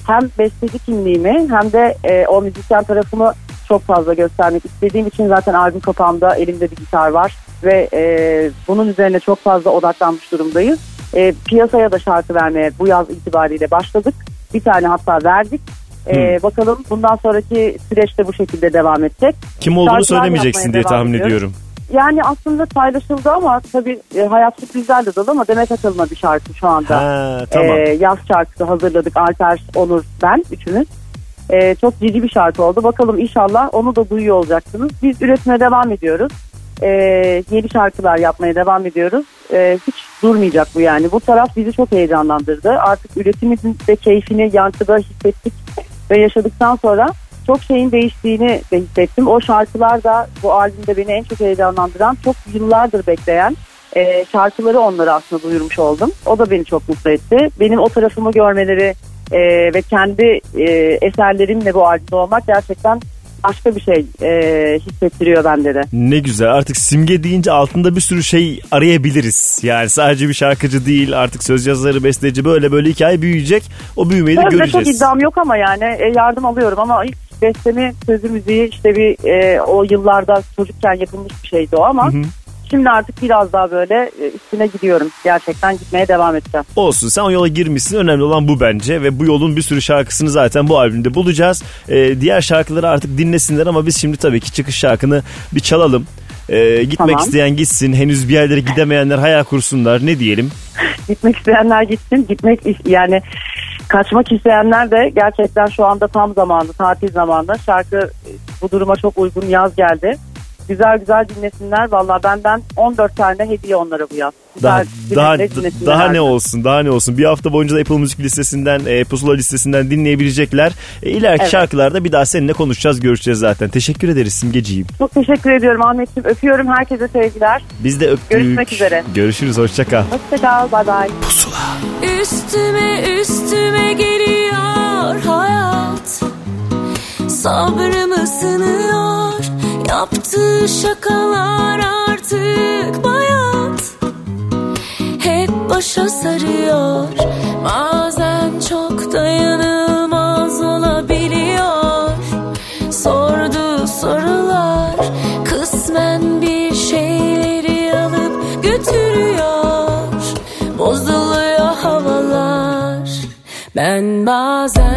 P: hem besteci kimliğimi hem de e, o müzisyen tarafımı çok fazla göstermek istediğim için zaten albüm kapağımda elimde bir gitar var ve e, bunun üzerine çok fazla odaklanmış durumdayız. E, piyasaya da şarkı vermeye bu yaz itibariyle başladık. Bir tane hatta verdik. E, Bakalım bundan sonraki süreçte bu şekilde devam edecek.
B: Kim olduğunu
P: Şarkılar
B: söylemeyeceksin diye tahmin
P: ediyorum.
B: ediyorum.
P: Yani aslında paylaşıldı ama tabii e, hayat sürprizlerle dolu ama Demet Akıl'ma bir şarkı şu anda.
B: Ha, tamam.
P: E, yaz şarkısı hazırladık. Alper, Onur, ben üçümüz. E, çok cici bir şarkı oldu. Bakalım inşallah onu da duyuyor olacaksınız. Biz üretime devam ediyoruz. E, yeni şarkılar yapmaya devam ediyoruz. E, hiç durmayacak bu yani. Bu taraf bizi çok heyecanlandırdı. Artık üretimimizin de keyfini yankıda hissettik ve yaşadıktan sonra çok şeyin değiştiğini de hissettim. O şarkılar da bu albümde beni en çok heyecanlandıran, çok yıllardır bekleyen e, şarkıları onlara aslında duyurmuş oldum. O da beni çok mutlu etti. Benim o tarafımı görmeleri e, ve kendi e, eserlerimle bu albümde olmak gerçekten başka bir şey e, hissettiriyor bende de.
B: Ne güzel artık simge deyince altında bir sürü şey arayabiliriz. Yani sadece bir şarkıcı değil artık söz yazarı besteci böyle böyle hikaye büyüyecek. O büyümeyi de
P: Sözde çok
B: göreceğiz.
P: iddiam yok ama yani e, yardım alıyorum ama ilk bestemi sözü müziği işte bir e, o yıllarda çocukken yapılmış bir şeydi o ama
B: Hı hı.
P: şimdi artık biraz daha böyle e, üstüne gidiyorum. Gerçekten gitmeye devam edeceğim.
B: Olsun sen o yola girmişsin önemli olan bu bence ve bu yolun bir sürü şarkısını zaten bu albümde bulacağız. Ee, diğer şarkıları artık dinlesinler ama biz şimdi tabii ki çıkış şarkını bir çalalım. Ee, gitmek
P: Tamam.
B: isteyen gitsin henüz bir yerlere gidemeyenler hayal kursunlar ne diyelim. <laughs>
P: Gitmek isteyenler gitsin. Gitmek yani kaçmak isteyenler de gerçekten şu anda tam zamanı, tatil zamanı. Şarkı bu duruma çok uygun yaz geldi. Güzel güzel dinlesinler. Valla benden 14 tane hediye onlara bu yaz. Güzel
B: Daha daha daha ne olsun daha ne olsun bir hafta boyunca da Apple Müzik listesinden e, Pusula listesinden dinleyebilecekler. E, ileriki
P: Evet.
B: şarkılarda bir daha seninle konuşacağız görüşeceğiz zaten. Teşekkür ederiz Simgeciğim.
P: Çok teşekkür ediyorum Ahmetciğim. Öpüyorum herkese sevgiler.
B: Biz de öptük.
P: Görüşmek üzere.
B: Görüşürüz hoşça kal.
P: Hoşçakal. Bay bay.
G: Üstüme üstüme geliyor hayat Sabrımı sınıyor Yaptığı şakalar artık bayat. Hep başa sarıyor Bazen çok dayanılmaz olabiliyor. Sorduğu sorular Kısmen bir şeyleri alıp götürüyor. Bozuluyor havalar Ben bazen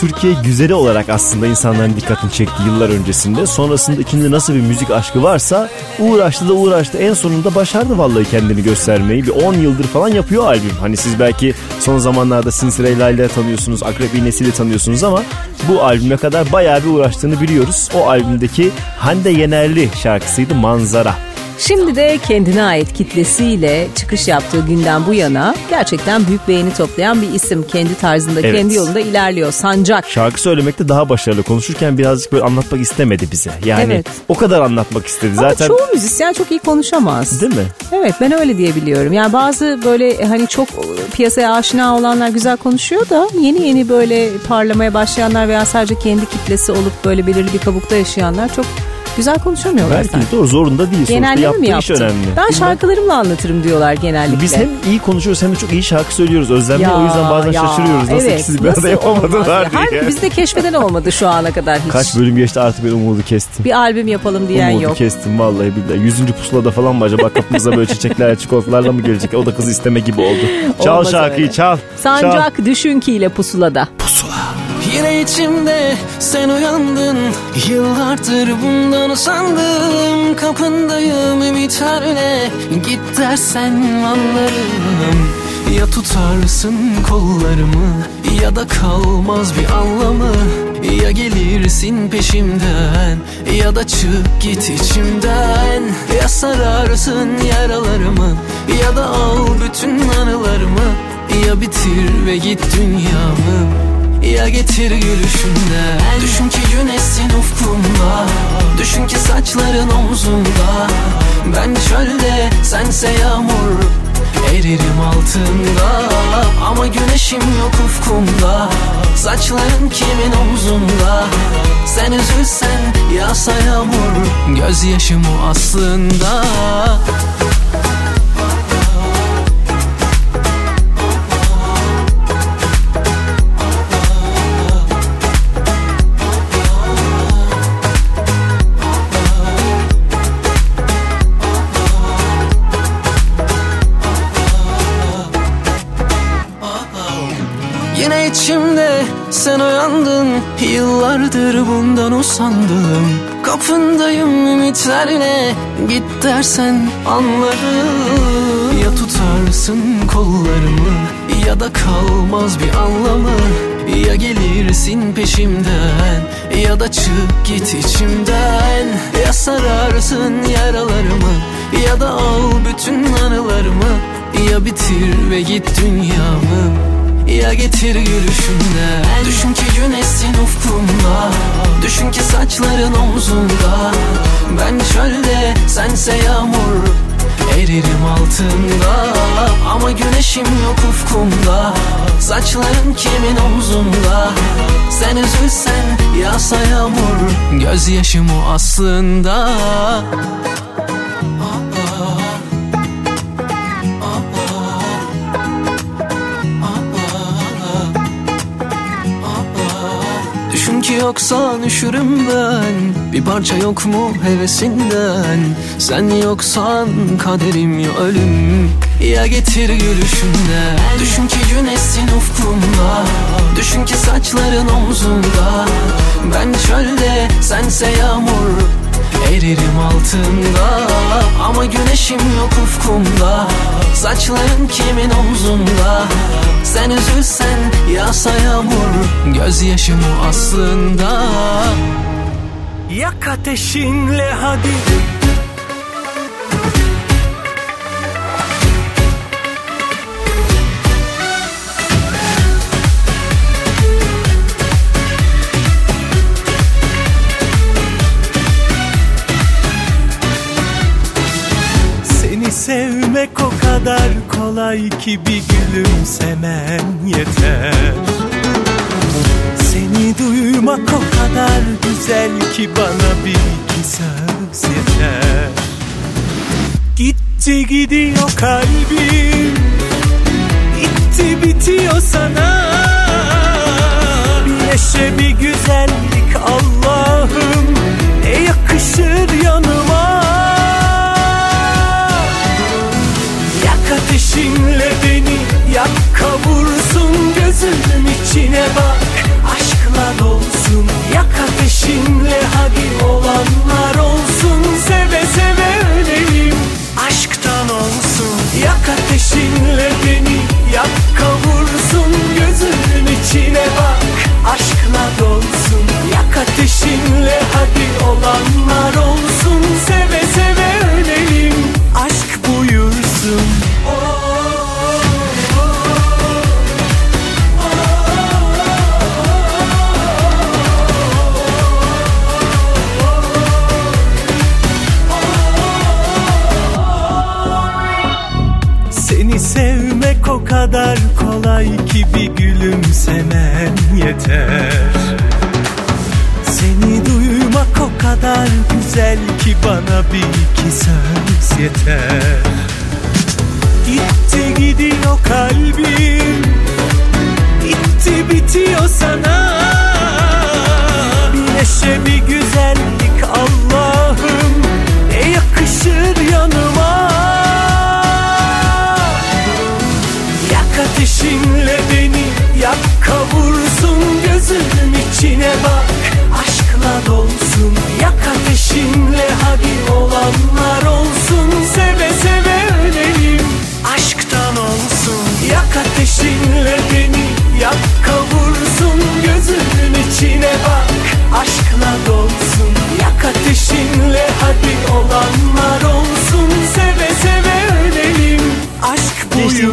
B: Türkiye güzeli olarak aslında insanların dikkatini çekti yıllar öncesinde. Sonrasında içinde nasıl bir müzik aşkı varsa uğraştı da uğraştı. En sonunda başardı vallahi kendini göstermeyi. Bir 10 yıldır falan yapıyor albüm. Hani siz belki son zamanlarda Sinsire ile tanıyorsunuz, Akrep İğnesi'yle tanıyorsunuz ama bu albüme kadar bayağı bir uğraştığını biliyoruz. O albümdeki Hande Yenerli şarkısıydı Manzara.
A: Şimdi de kendine ait kitlesiyle çıkış yaptığı günden bu yana gerçekten büyük beğeni toplayan bir isim. Kendi tarzında,
B: Evet.
A: kendi yolunda ilerliyor. Sancak.
B: Şarkı söylemekte daha başarılı. Konuşurken birazcık böyle anlatmak istemedi bize. Yani
A: Evet.
B: o kadar anlatmak istedi.
A: Ama
B: Zaten
A: çoğu müzisyen çok iyi konuşamaz.
B: Değil mi?
A: Evet ben öyle diyebiliyorum. Yani bazı böyle hani çok piyasaya aşina olanlar güzel konuşuyor da yeni yeni böyle parlamaya başlayanlar veya sadece kendi kitlesi olup böyle belirli bir kabukta yaşayanlar çok Güzel konuşamıyorlar
B: Belki de doğru zorunda değil. Sonuçta
A: Genelleme
B: yaptığı
A: mi
B: iş
A: yaptın?
B: önemli.
A: Ben şarkılarımla anlatırım diyorlar genellikle.
B: Biz hem iyi konuşuyoruz hem de çok iyi şarkı söylüyoruz. Özlemle o yüzden bazen
A: ya,
B: şaşırıyoruz. Nasıl
A: evet,
B: ikisi bir arada yapamadılar
A: ya?
B: diye.
A: Halbuki bizde keşfeden olmadı şu ana kadar hiç.
B: Kaç bölüm geçti artık ben umudu kestim.
A: Bir albüm yapalım diyen
B: umudu
A: yok.
B: kestim vallahi billahi. Yüzüncü pusulada falan mı acaba kapımıza böyle çiçekler çikolatalarla mı gelecek? O da kızı isteme gibi oldu. <laughs> Çal
A: Olmaz
B: şarkıyı
A: öyle.
B: çal. çal.
A: Sancak düşün ki ile pusulada.
F: Yine içimde sen uyandın. Yıllardır bundan sandım Kapındayım ümitlerle Git dersen anlarım. Ya tutarsın kollarımı Ya da kalmaz bir anlamı. Ya gelirsin peşimden Ya da çık git içimden. Ya sararsın yaralarımı Ya da al bütün anılarımı. Ya bitir ve git dünyamı ya getir gülüşünden Düşün ki güneşsin ufkumda Düşün ki saçların omzumda Ben çölde sense yağmur Eririm altında. Ama güneşim yok ufkumda. Saçların kimin omzunda? Sen üzülsen yağsa yağmur Gözyaşım o aslında sen uyandın Yıllardır bundan usandım. Kapındayım ümitlerle Git dersen anlarım. Ya tutarsın kollarımı Ya da kalmaz bir anlamı. Ya gelirsin peşimden Ya da çık git içimden. Ya sararsın yaralarımı Ya da al bütün anılarımı. Ya bitir ve git dünyamı ya getir gülüşünden Düşün ki güneşsin ufkumda Düşün ki saçların omzunda. Ben çölde sense yağmur Eririm altında. Ama güneşim yok ufkumda. Saçların kimin omzunda? Sen üzülsen yağsa yağmur. Gözyaşım o aslında ki yoksan üşürüm ben. Bir parça yok mu hevesinden? Sen yoksan kaderim ya ölüm. Ya getir gülüşünden Düşün ki güneşsin ufkumda. Düşün ki saçların omzunda. Ben çölde sense yağmur Eririm altında. Ama güneşim yok ufkumda. Saçların kimin omzunda Sen üzülsen yağsa yağmur Gözyaşım o aslında.
M: Yak ateşinle hadi kolay ki bir gülümsemen yeter. Seni duymak o kadar güzel ki bana bir iki söz yeter. Gitti gidiyor kalbim. Gitti bitiyor sana. Bir neşe bir güzellik güzel ki bana bir iki söz yeter. Gitti gidiyor kalbim Gitti bitiyor sana. Bir neşe bir güzellik Allah'ım Ne yakışır yanıma. Yak ateşinle beni yak kavursun Gözümün içine bak. Aşkla dolsun Yak ateşinle hadi olanlar olsun Seve seve ölelim. Aşktan olsun Yak ateşinle beni yak kavursun Gözümün içine bak. Aşkla dolsun Yak ateşinle hadi olanlar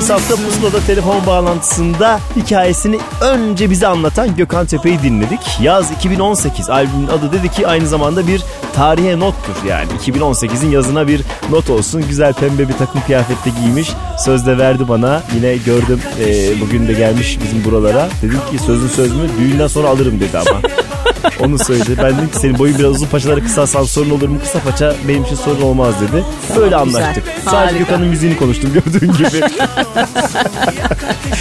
B: hafta Pusula'da telefon bağlantısında hikayesini önce bize anlatan Gökhan Tepe'yi dinledik. Yaz 2018 albümün adı dedi ki aynı zamanda bir tarihe nottur yani. 2018'in yazına bir not olsun. Güzel pembe bir takım kıyafette giymiş. Sözde verdi bana. Yine gördüm e, bugün de gelmiş bizim buralara. Dedim ki sözün söz mü düğünden sonra alırım dedi ama. <laughs> <laughs> Onu söyledi. Ben dedim ki senin boyun biraz uzun paçaları kısalsan sorun olur mu? Kısa paça benim için sorun olmaz dedi. Böyle
A: güzel.
B: anlaştık. Sadece
A: Harika.
B: Gökhan'ın müziğini konuştum gördüğün gibi. <laughs>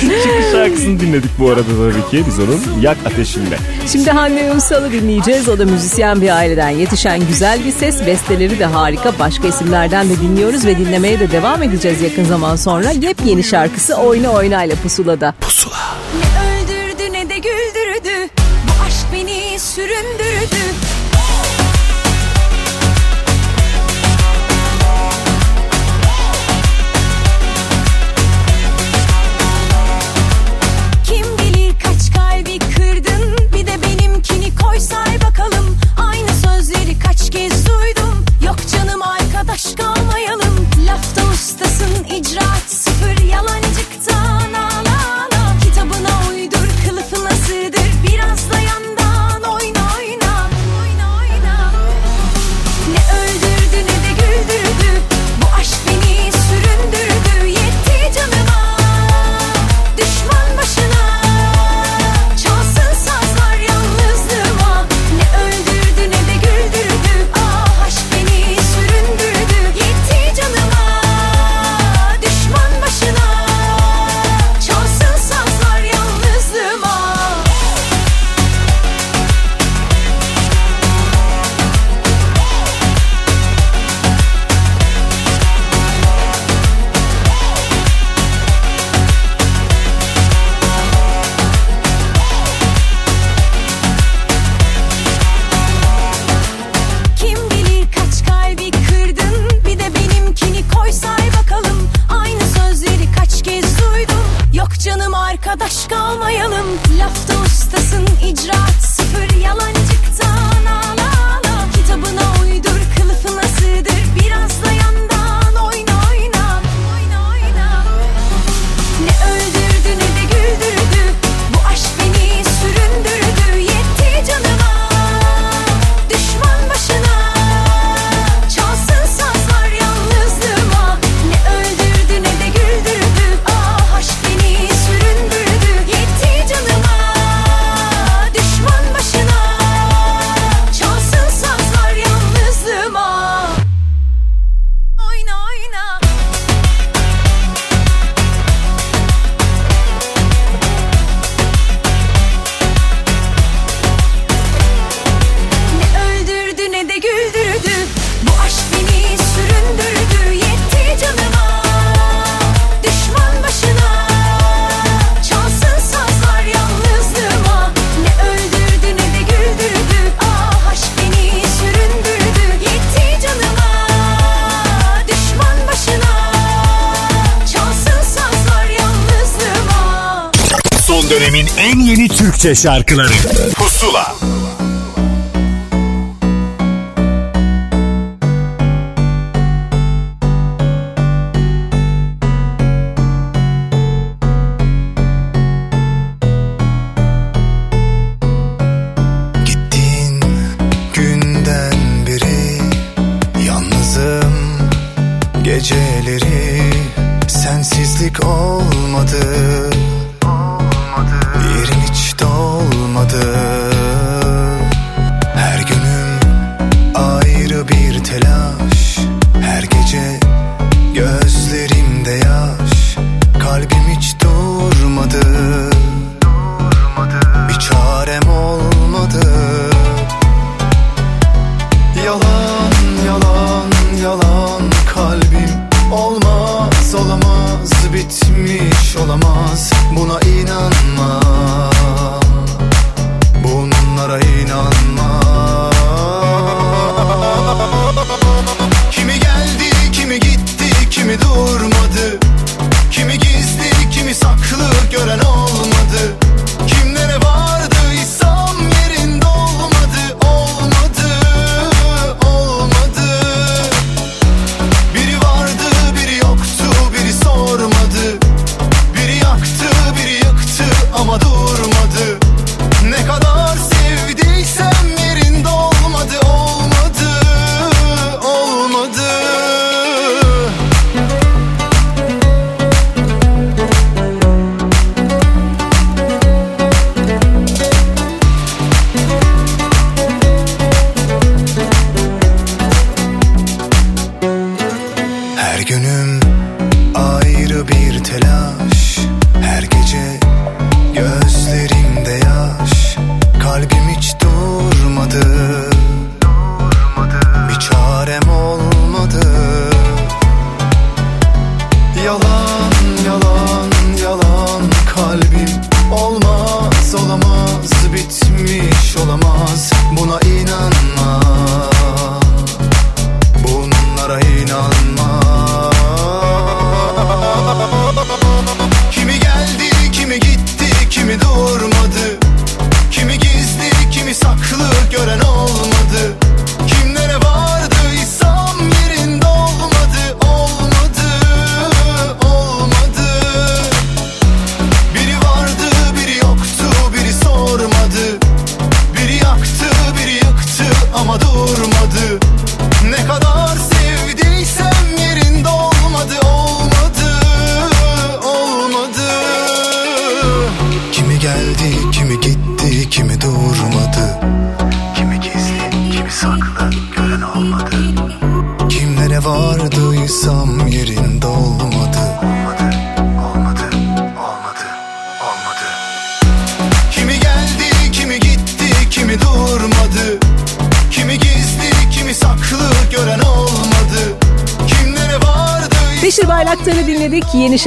B: Çıkış şarkısını dinledik bu arada tabii ki biz onun Yak Ateşinde.
A: Şimdi Hande Ünsal'ı dinleyeceğiz. O da müzisyen bir aileden yetişen güzel bir ses. Besteleri de harika. Başka isimlerden de dinliyoruz ve dinlemeye de devam edeceğiz yakın zaman sonra. Yepyeni şarkısı Oyna Oyna ile Pusula'da.
I: Ne
D: Türkçe şarkıları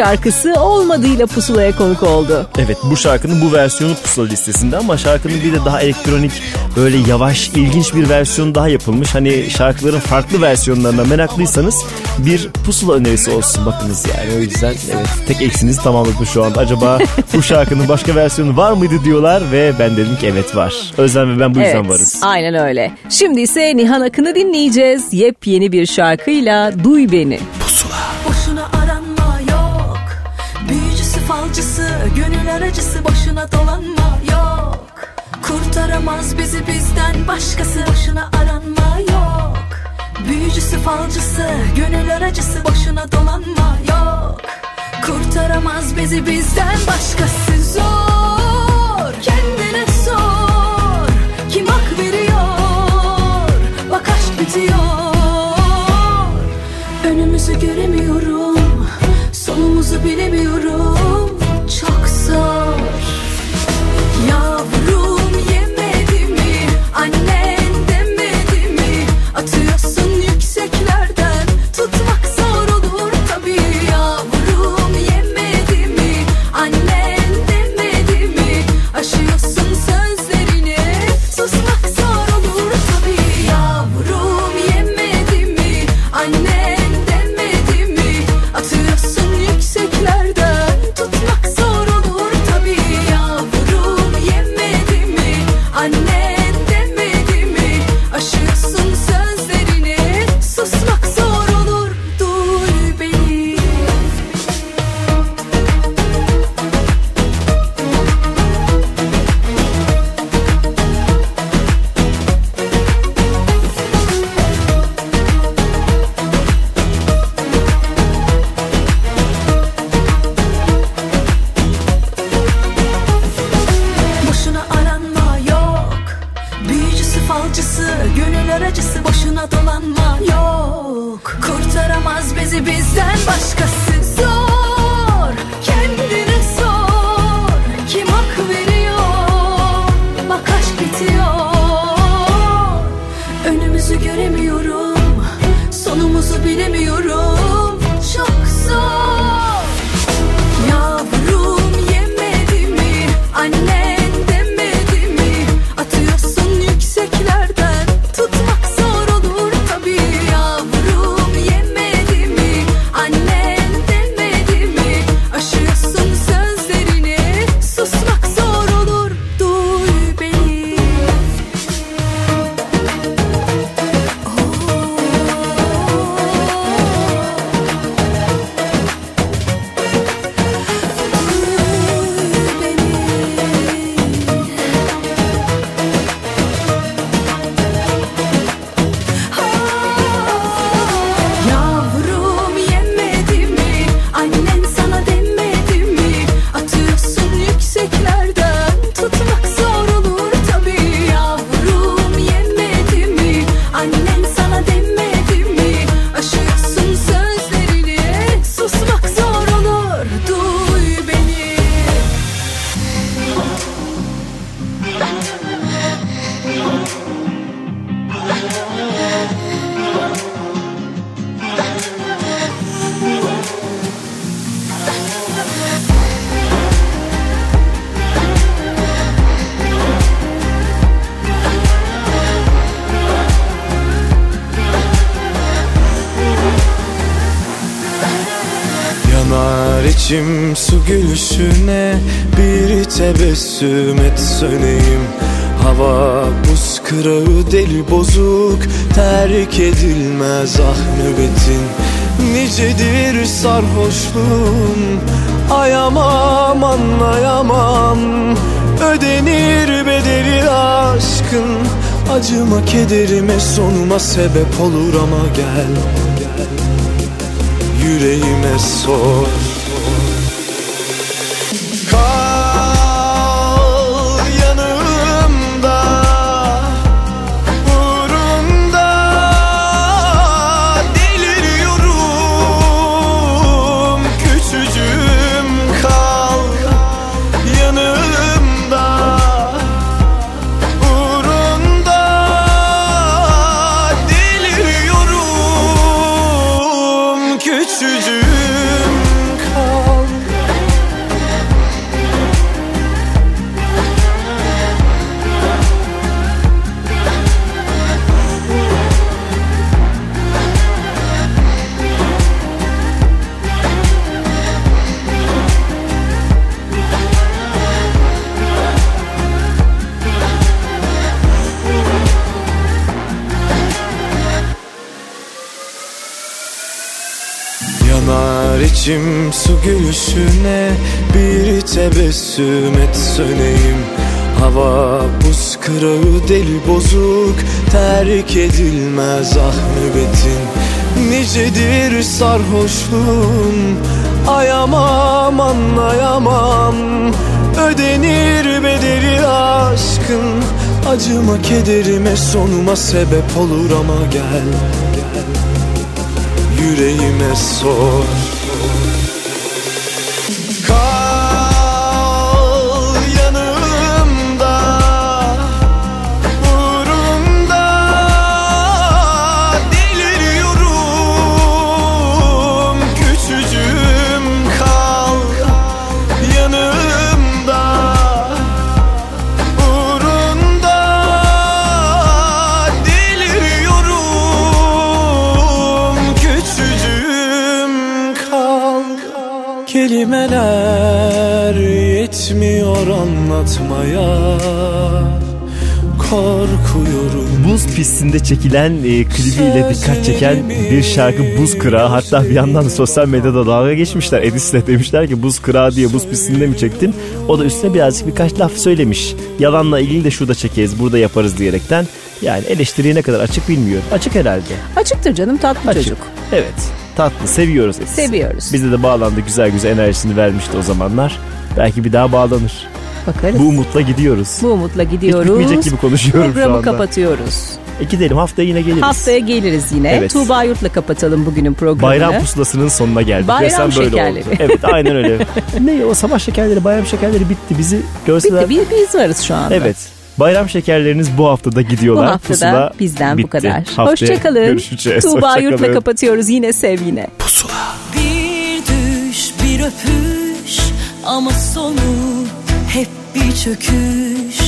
A: şarkısı olmadığıyla pusulaya konuk oldu.
B: Evet bu şarkının bu versiyonu pusula listesinde ama şarkının bir de daha elektronik böyle yavaş ilginç bir versiyonu daha yapılmış. Hani şarkıların farklı versiyonlarına meraklıysanız bir pusula önerisi olsun bakınız yani o yüzden evet tek eksinizi tamamladım şu anda. Acaba bu şarkının başka versiyonu var mıydı diyorlar ve ben dedim ki evet var. Özlem ve ben bu yüzden
A: Evet,
B: varız.
A: aynen öyle. Şimdi ise Nihan Akın'ı dinleyeceğiz. Yepyeni bir şarkıyla Duy Beni.
I: Gönül aracısı boşuna dolanma. Yok Kurtaramaz bizi bizden başkası. Boşuna aranma. Yok Büyücüsü falcısı Gönül aracısı. Boşuna dolanma. Yok Kurtaramaz bizi bizden başkası. Zor Kendine sor. Kim hak veriyor? Bak aşk bitiyor. Önümüzü göremiyorum Sonumuzu bilemiyorum
M: sebep olur ama gel Yüreğime sor gülüşüne Bir tebessüm et söneyim. Hava buz kırağı deli bozuk Terk edilmez ah nöbetin. Nicedir sarhoşluğun Ayamam anlayamam. Ödenir bedeli aşkın Acıma kederime sonuma sebep olur ama gel gel. Yüreğime sor anlatmaya Korkuyorum
B: Buz pistinde çekilen e, klibiyle dikkat çeken bir şarkı Buz Kırağı. Hatta bir yandan da sosyal medyada dalga geçmişler. Edis'le demişler ki Buz Kırağı diye buz pistinde mi çektin? O da üstüne birazcık birkaç laf söylemiş. Yalanla ilgili de şurada çekeriz, burada yaparız diyerekten. Yani eleştiriye ne kadar açık bilmiyor. Açık herhalde.
A: Açıktır canım tatlı
B: Açık.
A: çocuk.
B: Evet. Tatlı. Seviyoruz Edis'i.
A: Seviyoruz.
B: Bizde de bağlandı. Güzel güzel enerjisini vermişti o zamanlar. Belki bir daha bağlanır.
A: Bakarız.
B: Bu umutla gidiyoruz.
A: Bu umutla
B: Hiç
A: gidiyoruz.
B: bitmeyecek gibi konuşuyorum şu
A: Programı
B: anda.
A: kapatıyoruz.
B: E gidelim haftaya yine geliriz.
A: Haftaya geliriz yine.
B: Evet.
A: Tuğba Yurt'la kapatalım bugünün programını.
B: Bayram pusulasının sonuna geldik.
A: Bayram
B: Resmen böyle
A: şekerleri.
B: oldu. Evet aynen öyle. <laughs> ne o sabah şekerleri, bayram şekerleri bitti. Bizi görseler.
A: Bitti. Biz varız şu anda.
B: Evet. Bayram şekerleriniz bu haftada
A: Bu
B: gidiyorlar.
A: haftada
B: Pusula
A: bizden
B: bitti.
A: bu kadar.
B: Haftaya
A: Hoşçakalın.
B: Görüşeceğiz.
A: Tuğba
B: Hoşça
A: Yurt'la kapatıyoruz. Yine sev yine.
N: Bir düş bir öpüş ama sonu hep bir çöküş.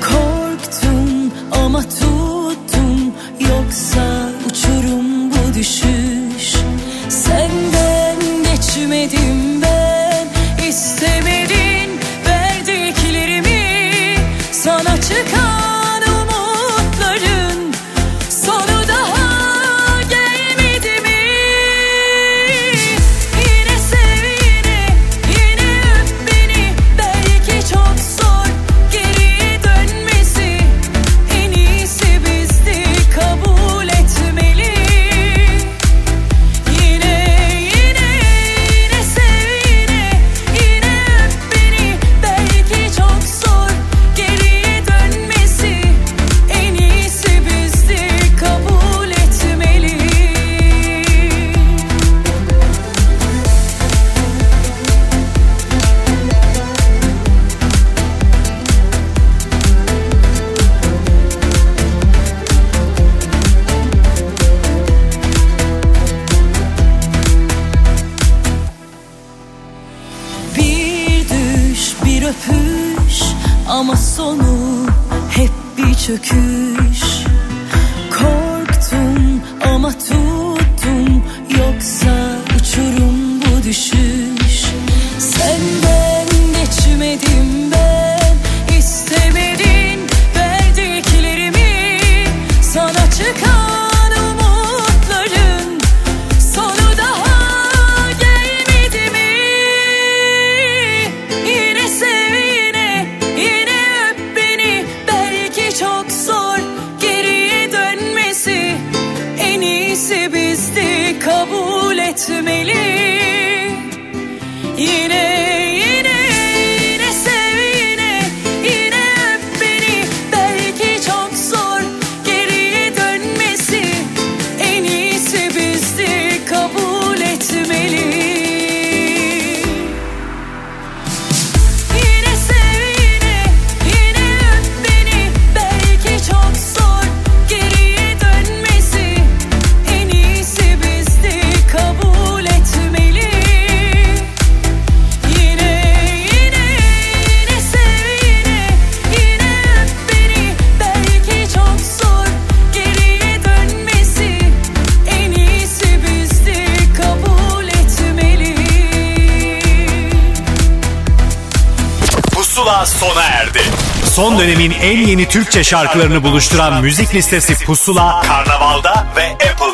N: Korktum ama tuttum yoksa uçurum bu düşüş. Senden geçmedim
D: şarkılarını buluşturan müzik listesi Pusula, Karnaval'da ve Apple.